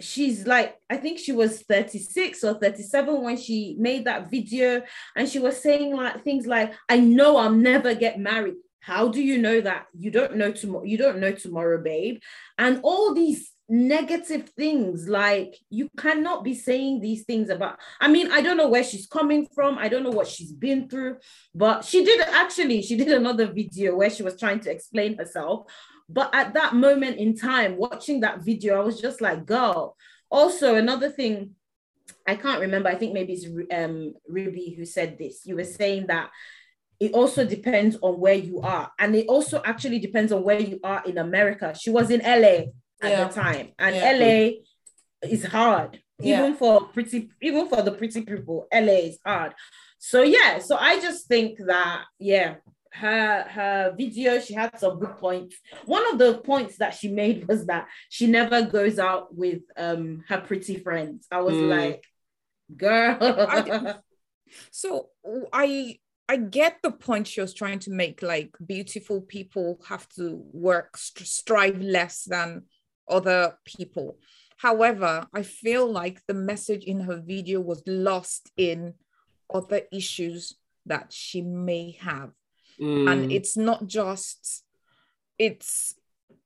she's like, I think she was 36 or 37 when she made that video. And she was saying like things like, I know I'll never get married. How do you know that? You don't know tomorrow, you don't know tomorrow, babe. And all these negative things like you cannot be saying these things about i mean i don't know where she's coming from i don't know what she's been through but she did actually she did another video where she was trying to explain herself but at that moment in time watching that video i was just like girl also another thing I can't remember. I think maybe it's um, Ruby who said this. You were saying that it also depends on where you are, and it also actually depends on where you are in America. She was in LA at yeah. the time, and yeah. LA is hard, yeah. even for pretty, even for the pretty people. LA is hard. So yeah, so I just think that yeah, her her video she had some good points one of the points that she made was that she never goes out with um her pretty friends i was mm. like girl I, so i i get the point she was trying to make like beautiful people have to work strive less than other people however i feel like the message in her video was lost in other issues that she may have Mm. And it's not just, it's,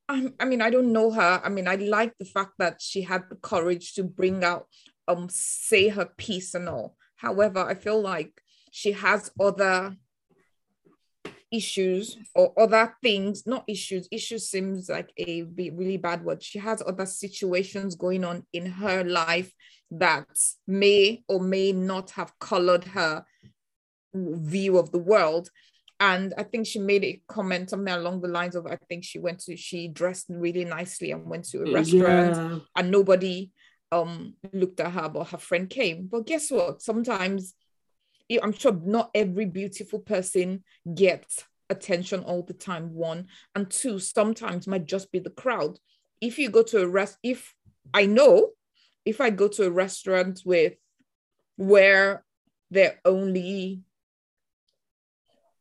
I, I mean, I don't know her. I mean, I like the fact that she had the courage to bring out, um, say her piece and all. However, I feel like she has other issues or other things not issues issues seems like a really bad word. She has other situations going on in her life that may or may not have colored her view of the world. And I think she made a comment something along the lines of I think she went to she dressed really nicely and went to a restaurant yeah. and nobody um looked at her but her friend came. But guess what? Sometimes I'm sure not every beautiful person gets attention all the time one. And two sometimes might just be the crowd. If you go to a rest if I know if I go to a restaurant with where they're only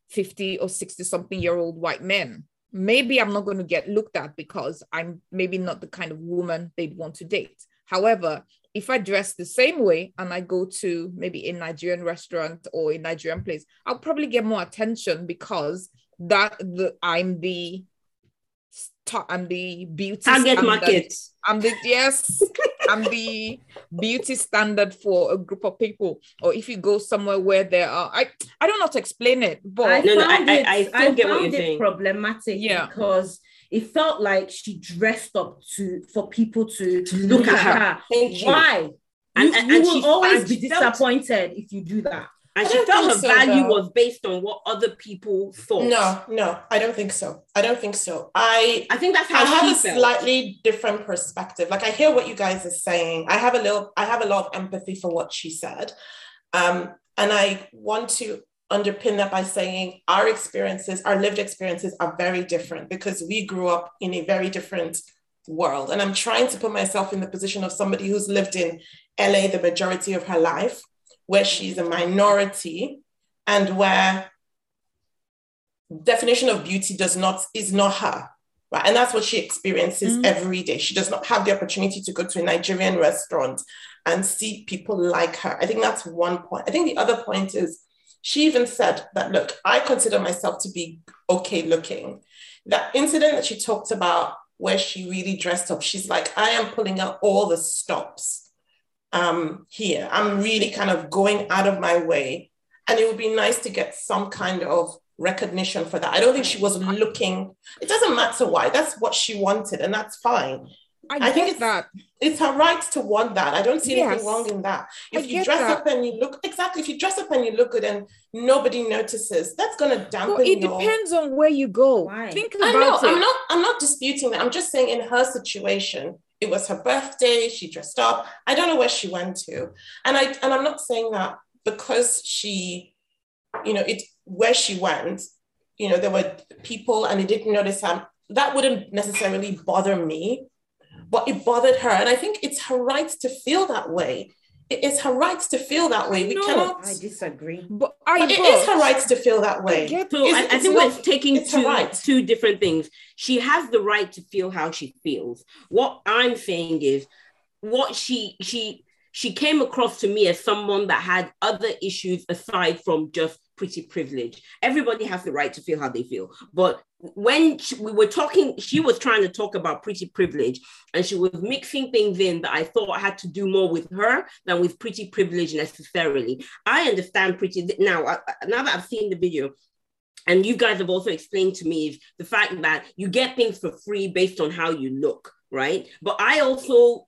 50 or 60 something year old white men maybe i'm not going to get looked at because i'm maybe not the kind of woman they'd want to date. However if i dress the same way and i go to maybe a nigerian restaurant or a nigerian place i'll probably get more attention because that the i'm the I'm the beauty target market. I'm the yes, I'm the beauty standard for a group of people. Or if you go somewhere where there are, I I don't know how to explain it, but I no, found no, I, it, I, I, I get found it saying. problematic yeah. because it felt like she dressed up to for people to, to look, look, at her. her. Why? And, you, and, you and will always be disappointed felt, if you do that. And she felt her so, value though. was based on what other people thought. No, no, I don't think so. I don't think so. I I think that's how I have a felt. slightly different perspective. Like I hear what you guys are saying. I have a little, I have a lot of empathy for what she said. Um, and I want to underpin that by saying our experiences, our lived experiences are very different because we grew up in a very different world. And I'm trying to put myself in the position of somebody who's lived in LA the majority of her life where she's a minority and where definition of beauty does not is not her right and that's what she experiences mm. every day she does not have the opportunity to go to a nigerian restaurant and see people like her i think that's one point i think the other point is she even said that look i consider myself to be okay looking that incident that she talked about where she really dressed up she's like i am pulling out all the stops um, here. I'm really kind of going out of my way. And it would be nice to get some kind of recognition for that. I don't think she was looking, it doesn't matter why, that's what she wanted, and that's fine. I, I think it's that it's her right to want that. I don't see yes. anything wrong in that. If I you dress that. up and you look exactly, if you dress up and you look good and nobody notices, that's gonna dampen. Well, it your... depends on where you go. Why? Think about I know, it. I'm not. I'm not disputing that. I'm just saying in her situation, it was her birthday she dressed up i don't know where she went to and i and i'm not saying that because she you know it where she went you know there were people and they didn't notice her that wouldn't necessarily bother me but it bothered her and i think it's her right to feel that way it is her right to feel that way. We no, cannot. I disagree. But, I but it is her right to feel that way. I so I, I, think we're taking two, right. two different things. She has the right to feel how she feels. What I'm saying is, what she she she came across to me as someone that had other issues aside from just pretty privilege. Everybody has the right to feel how they feel. But when she, we were talking, she was trying to talk about pretty privilege and she was mixing things in that I thought had to do more with her than with pretty privilege necessarily. I understand pretty now, now that I've seen the video, and you guys have also explained to me is the fact that you get things for free based on how you look, right? But I also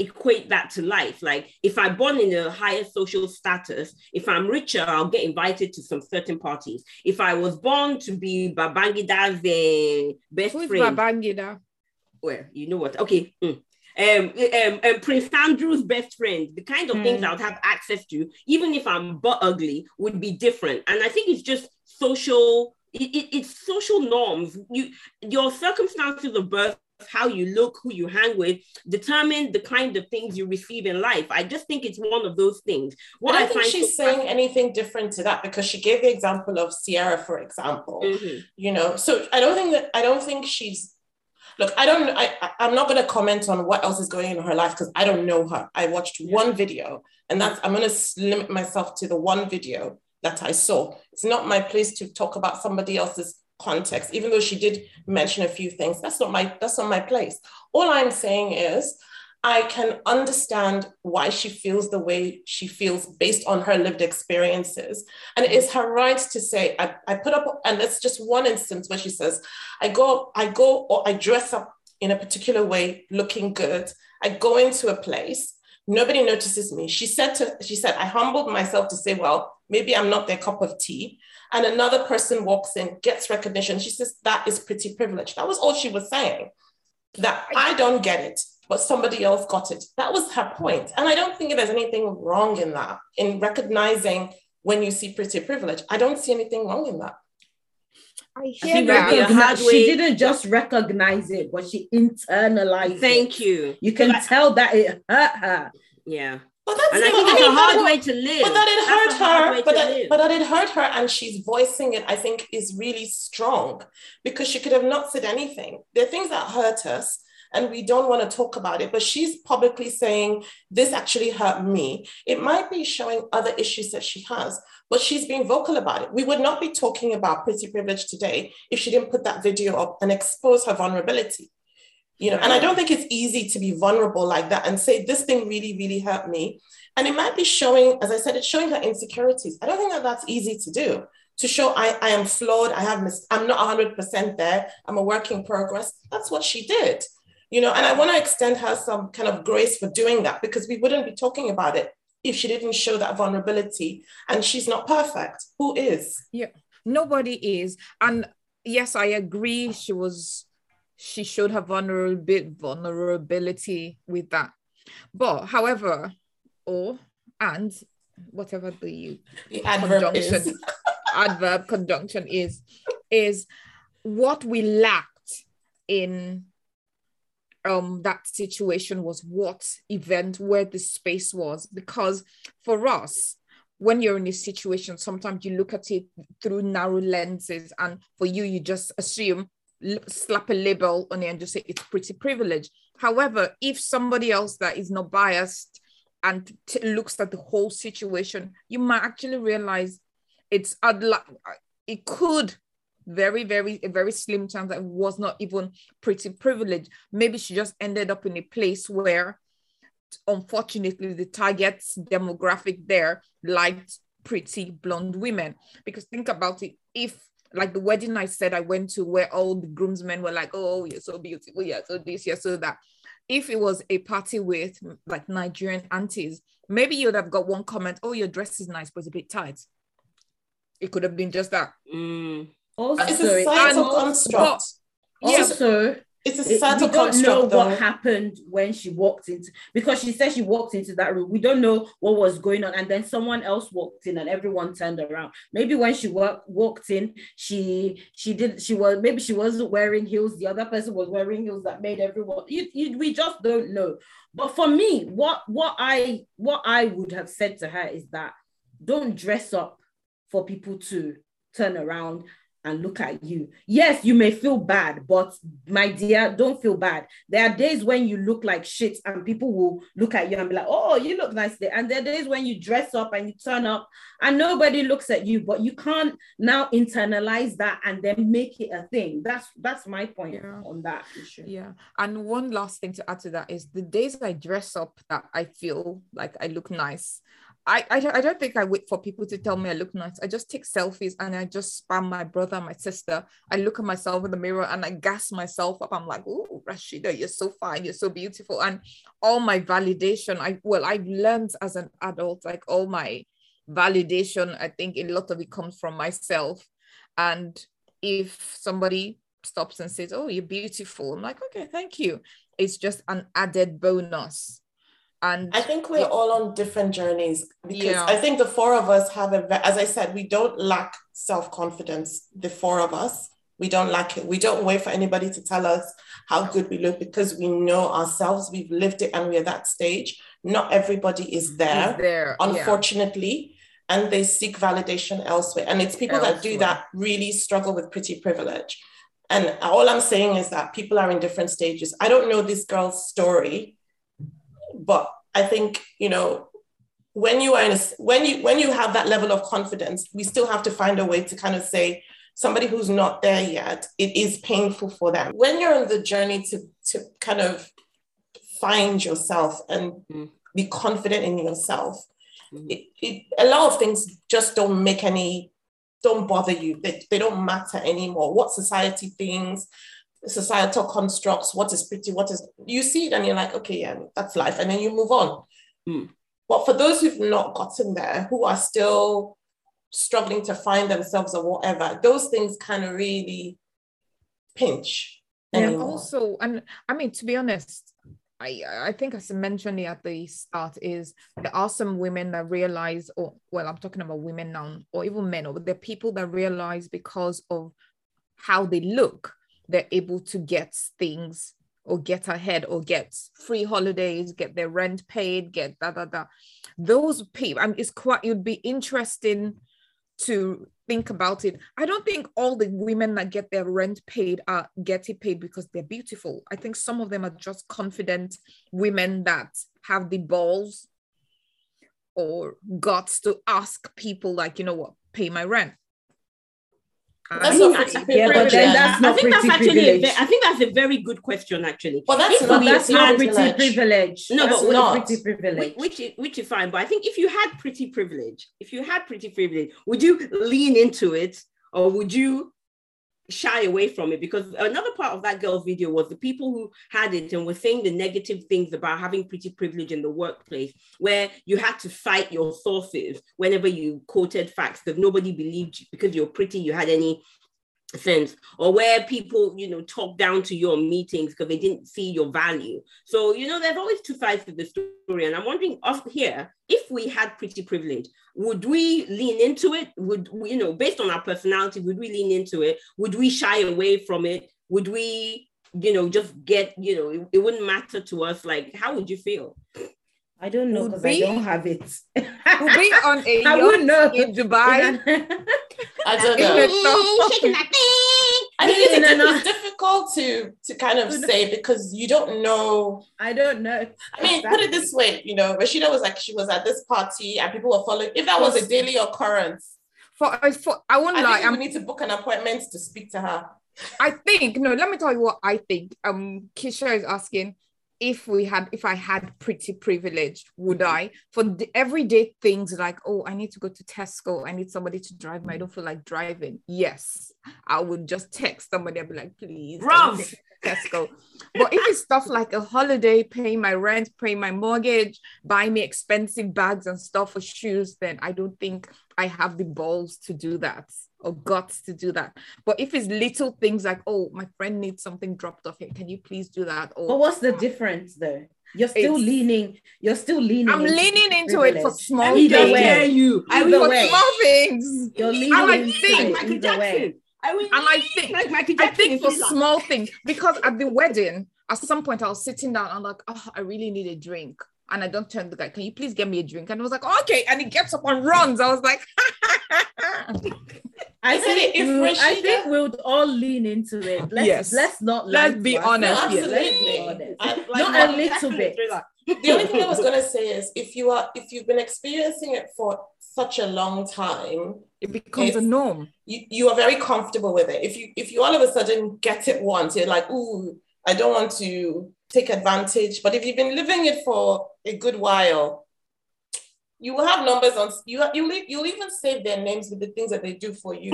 equate that to life. Like if I'm born in a higher social status, if I'm richer, I'll get invited to some certain parties. If I was born to be Babangida's uh, best Who's friend, Babangida? well, you know what? Okay. Mm. Um, um, um, Prince Andrew's best friend, the kind of mm. things I would have access to, even if I'm butt ugly, would be different. And I think it's just social. It, it, it's social norms. You, your circumstances of birth how you look, who you hang with, determine the kind of things you receive in life. I just think it's one of those things. What I, I think she's so saying anything different to that because she gave the example of Sierra, for example. Mm-hmm. You know, so I don't think that I don't think she's look, I don't I I'm not gonna comment on what else is going on in her life because I don't know her. I watched yeah. one video and that's I'm gonna limit myself to the one video that I saw. It's not my place to talk about somebody else's context, even though she did mention a few things. That's not my that's not my place. All I'm saying is I can understand why she feels the way she feels based on her lived experiences. And it is her right to say, I, I put up, and it's just one instance where she says, I go, I go, or I dress up in a particular way, looking good. I go into a place, nobody notices me. She said to, she said, I humbled myself to say, well, maybe I'm not their cup of tea and another person walks in, gets recognition. She says, that is pretty privileged. That was all she was saying. That I don't get it, but somebody else got it. That was her point. And I don't think there's anything wrong in that, in recognizing when you see pretty privilege. I don't see anything wrong in that. I hear that. She didn't just recognize it, but she internalized Thank it. you. You can tell that it hurt her. Yeah. But that's and I think it's a hard way to live. But that it hurt her. But that, but that it hurt her, and she's voicing it. I think is really strong because she could have not said anything. There are things that hurt us, and we don't want to talk about it. But she's publicly saying this actually hurt me. It might be showing other issues that she has, but she's being vocal about it. We would not be talking about pretty privilege today if she didn't put that video up and expose her vulnerability you know and i don't think it's easy to be vulnerable like that and say this thing really really hurt me. And it might be showing as i said it's showing her insecurities. I don't think that that's easy to do to show i, I am flawed. I have mis- i'm not 100% there. I'm a work in progress. That's what she did. You know and i want to extend her some kind of grace for doing that because we wouldn't be talking about it if she didn't show that vulnerability and she's not perfect. Who is? Yeah. Nobody is. And yes i agree she was she showed her vulnerability vulnerability with that. But however, or and whatever the, the adverb conjunction is. adverb conjunction is is what we lacked in um that situation was what event where the space was because for us when you're in a situation sometimes you look at it through narrow lenses and for you you just assume slap a label on it and just say it's pretty privileged. However, if somebody else that is not biased and t- looks at the whole situation, you might actually realize it's it could very very a very slim chance that was not even pretty privileged. Maybe she just ended up in a place where, unfortunately, the target demographic there liked pretty blonde women. Because think about it, if like the wedding I said I went to where all the groomsmen were like, oh, you're so beautiful, yeah, so this, yeah, so that. If it was a party with like Nigerian aunties, maybe you'd have got one comment, oh, your dress is nice, but it's a bit tight. It could have been just that. Mm. Also, it's a societal construct. Also, it's a subtle we don't know though. what happened when she walked into because she said she walked into that room. We don't know what was going on, and then someone else walked in, and everyone turned around. Maybe when she walk, walked in, she she did she was maybe she wasn't wearing heels. The other person was wearing heels that made everyone. You, you, we just don't know. But for me, what what I what I would have said to her is that don't dress up for people to turn around and look at you. Yes, you may feel bad, but my dear, don't feel bad. There are days when you look like shit and people will look at you and be like, oh, you look nice there. And there are days when you dress up and you turn up and nobody looks at you, but you can't now internalize that and then make it a thing. That's that's my point yeah. on that issue. Yeah. And one last thing to add to that is the days I dress up that I feel like I look nice. I, I, I don't think I wait for people to tell me I look nice. I just take selfies and I just spam my brother, my sister. I look at myself in the mirror and I gas myself up. I'm like, oh, Rashida, you're so fine, you're so beautiful. And all my validation, I well, I've learned as an adult, like all my validation, I think a lot of it comes from myself. And if somebody stops and says, Oh, you're beautiful, I'm like, okay, thank you. It's just an added bonus and i think we're all on different journeys because yeah. i think the four of us have a as i said we don't lack self-confidence the four of us. We don't lack it. We don't wait for anybody to tell us how good we look because we know ourselves. We've lived it and we're that stage. Not everybody is there, there unfortunately yeah. and they seek validation elsewhere. And it's people elsewhere. that do that really struggle with pretty privilege. And all i'm saying is that people are in different stages. I don't know this girl's story but I think, you know, when you are in a, when you when you have that level of confidence, we still have to find a way to kind of say somebody who's not there yet, it is painful for them. When you're on the journey to to kind of find yourself and mm. be confident in yourself, mm. it, it, a lot of things just don't make any don't bother you. They, they don't matter anymore. What society thinks, societal constructs, what is pretty, what is, you see it and you're like, okay, yeah, that's life. And then you move on. Mm. But for those who've not gotten there, who are still struggling to find themselves or whatever, those things kind of really pinch. And also, and I mean, to be honest, I, I think as I mentioned at the start is there are some women that realize, or well, I'm talking about women now, or even men, or there are people that realize because of how they look they're able to get things or get ahead or get free holidays, get their rent paid, get da da da. Those people, I mean, it's quite, it would be interesting to think about it. I don't think all the women that get their rent paid are getting paid because they're beautiful. I think some of them are just confident women that have the balls or guts to ask people, like, you know what, pay my rent. That's not pretty yeah, but then that's not I think that's actually a, I think that's a very good question actually. But that's not that's not pretty privilege. privilege. No, that's but not pretty privilege. Which, which is which is fine. But I think if you had pretty privilege, if you had pretty privilege, would you lean into it or would you shy away from it because another part of that girl's video was the people who had it and were saying the negative things about having pretty privilege in the workplace where you had to fight your sources whenever you quoted facts because nobody believed you because you're pretty you had any sense or where people you know talk down to your meetings because they didn't see your value. So you know there's always two sides to the story and i'm wondering off here if we had pretty privilege would we lean into it? Would you know based on our personality would we lean into it? Would we shy away from it? Would we you know just get you know it, it wouldn't matter to us? Like how would you feel? I don't know because I don't have it. Would be on a I would know. in Dubai. I don't know. Shaking that thing. I think it's, it's difficult to to kind of say because you don't know. I don't know. I mean, exactly. put it this way, you know, Rashida was like she was at this party and people were following. If that was a daily occurrence, for, for I won't I lie, I need to book an appointment to speak to her. I think no. Let me tell you what I think. Um, Kisha is asking if we had if i had pretty privilege would i? For the everyday things like oh i need to go to tesco i need somebody to drive me i don't feel like driving. Yes i would just text somebody i'd be like please tesco. But if it's stuff like a holiday paying my rent paying my mortgage buy me expensive bags and stuff for shoes then i don't think i have the balls to do that or guts to do that. But if it's little things like, oh, my friend needs something dropped off here, can you please do that? Or but what's the difference though? You're still it's, leaning. You're still leaning. I'm into leaning into privilege. it for small things. Dare you? I will for small things. You're leaning. And I think Michael Jackson. I will and I think like Michael Jackson I think for small things because at the wedding, at some point I was sitting down. I'm like, oh, I really need a drink. And I don't turn the guy, can you please get me a drink? And I was like, okay. And he gets up and runs. I was like, I think if we'll, I think we'll all lean into it. Let's, yes. Let's not. Let's be honest. No, let's be honest. I, like, not a little bit. the only thing I was gonna say is if you are if you've been experiencing it for such a long time, it becomes a norm. You, you are very comfortable with it. If you if you all of a sudden get it once, you're like, ooh, I don't want to take advantage. But if you've been living it for a good while, you will have numbers on you. You you'll even save their names with the things that they do for you.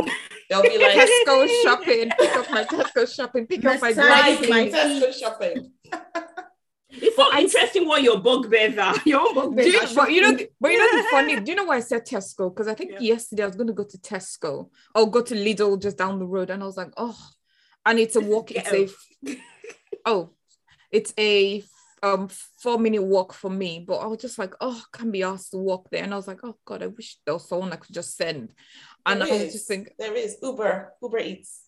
They'll be like Tesco shopping, pick up my Tesco shopping, pick up my dry my Tesco shopping. It's so interesting what your bugbears are. Your own bugbears. You, but you know, but you know the funny. Do you know why I said Tesco? Because I think yeah. yesterday I was going to go to Tesco or go to Lidl just down the road, and I was like, oh, and it's a walk. It's a oh, it's a um four minute walk for me. But I was just like, oh, can't be asked to walk there, and I was like, oh God, I wish there was someone I could just send. And there I was just think there is Uber, Uber Eats.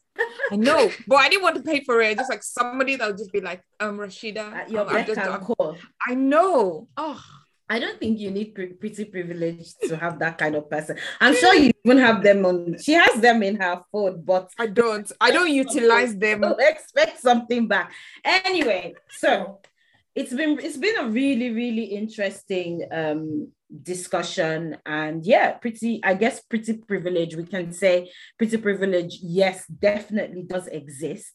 I know, but I didn't want to pay for it. Just like somebody that would just be like, um, Rashida, At your um, just, call. I know. Oh, I don't think you need pretty privilege to have that kind of person. I'm sure you even have them on. She has them in her phone, but I don't. I don't utilize them. Don't expect something back. Anyway, so it's been it's been a really really interesting um discussion and yeah pretty i guess pretty privilege we can say pretty privilege yes definitely does exist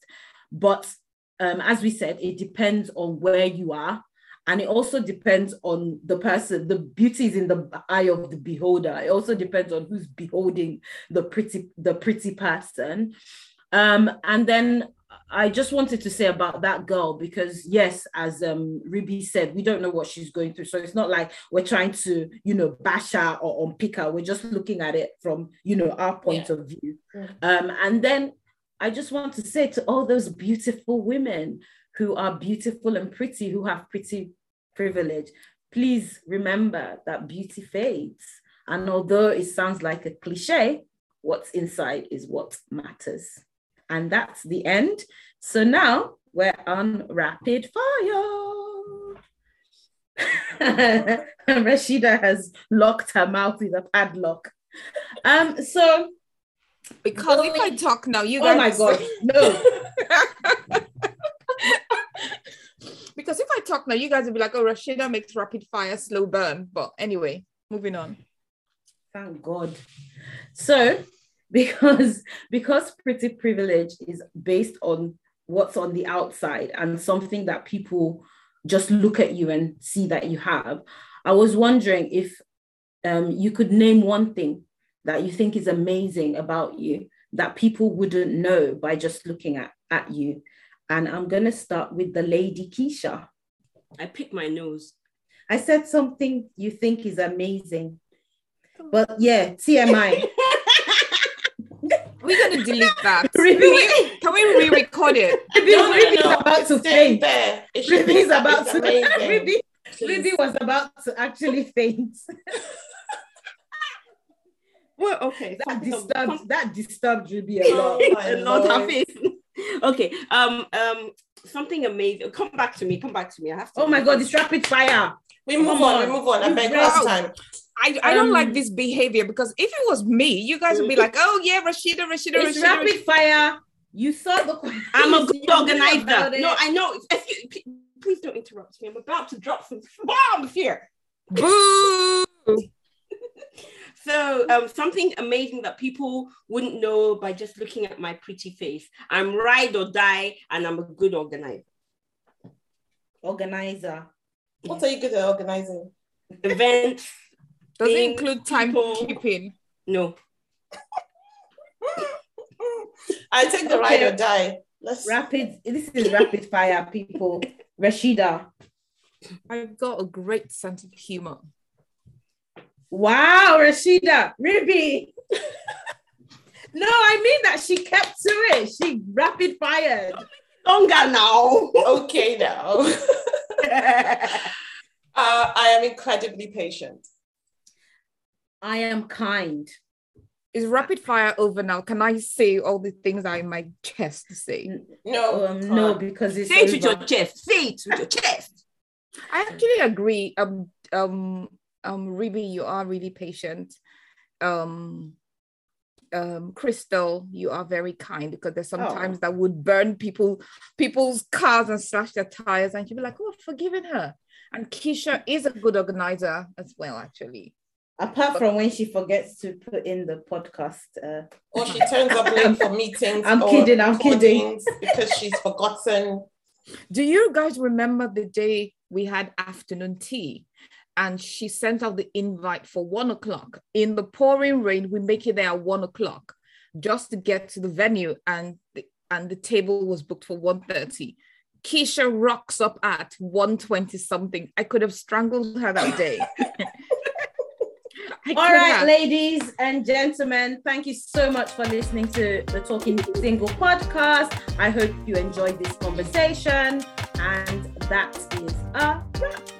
but um as we said it depends on where you are and it also depends on the person the beauty is in the eye of the beholder it also depends on who's beholding the pretty the pretty person um and then I just wanted to say about that girl because yes, as um Ruby said, we don't know what she's going through. So it's not like we're trying to, you know, bash her or unpick her. We're just looking at it from, you know, our point yeah. of view. Um, and then I just want to say to all those beautiful women who are beautiful and pretty, who have pretty privilege, please remember that beauty fades. And although it sounds like a cliche, what's inside is what matters. And that's the end. So now we're on rapid fire. Rashida has locked her mouth with a padlock. Um, so because if I talk now, you guys. Oh my god, no. talk now, you guys will be like, "Oh, Rashida makes rapid fire slow burn." But anyway, moving on. Thank God. So because because pretty privilege is based on what's on the outside and something that people just look at you and see that you have i was wondering if um, you could name one thing that you think is amazing about you that people wouldn't know by just looking at, at you and i'm going to start with the lady keisha i picked my nose i said something you think is amazing but yeah tmi We're gonna delete that. Ruby, can we re-record it? Ruby, no, no, Ruby's no. about to faint. There. Ruby's about to. Ruby, Ruby was about to actually faint. well, okay. That disturbed. That disturbed Ruby a lot. A lot of it. Okay. Um. Um. Something amazing. Come back to me. Come back to me. I have to. Oh my God! It's rapid fire. We move on. We move on. I beg last time. I, I don't um, like this behavior because if it was me, you guys would be like, oh yeah, Rashida, Rashida, it's Rashida. rapid fire. You saw the question. I'm a good organizer. No, I know. please don't interrupt me. I'm about to drop some bombs here. Boo! So um, something amazing that people wouldn't know by just looking at my pretty face. I'm ride or die, and I'm a good organizer. Organizer. What are you good at organizing? Events, does it include timekeeping? No. I take the okay. ride or die. Let's rapid. This is rapid fire, people. Rashida. I've got a great sense of humor. Wow, Rashida, Ruby. no, I mean that she kept to it. She rapid fired. Longer now. okay, now. uh, I am incredibly patient. I am kind. Is rapid fire over now? Can I say all the things I in my chest to say? No, um, no, because it's say it with your chest. Say it with your chest. I actually agree. Um, um, um, Ruby, you are really patient. Um, um, Crystal, you are very kind because there's sometimes oh. that would burn people, people's cars and slash their tires, and you'd be like, "Oh, I've forgiven her." And Keisha is a good organizer as well, actually. Apart from when she forgets to put in the podcast, uh, or she turns up late for meetings. I'm kidding. I'm kidding. Because she's forgotten. Do you guys remember the day we had afternoon tea, and she sent out the invite for one o'clock. In the pouring rain, we make it there at one o'clock just to get to the venue, and the, and the table was booked for 1.30. Keisha rocks up at 1.20 something. I could have strangled her that day. All right, have. ladies and gentlemen, thank you so much for listening to the Talking Single podcast. I hope you enjoyed this conversation, and that is a wrap.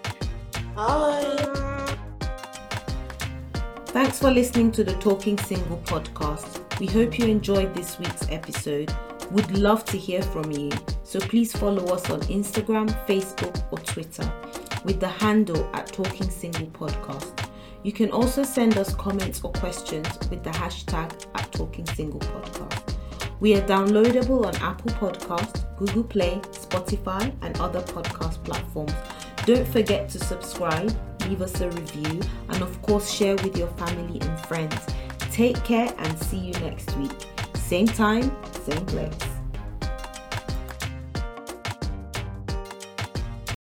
Bye. Thanks for listening to the Talking Single podcast. We hope you enjoyed this week's episode. We'd love to hear from you, so please follow us on Instagram, Facebook, or Twitter with the handle at Talking Single Podcast. You can also send us comments or questions with the hashtag at Talking Single Podcast. We are downloadable on Apple Podcasts, Google Play, Spotify, and other podcast platforms. Don't forget to subscribe, leave us a review, and of course, share with your family and friends. Take care and see you next week. Same time, same place.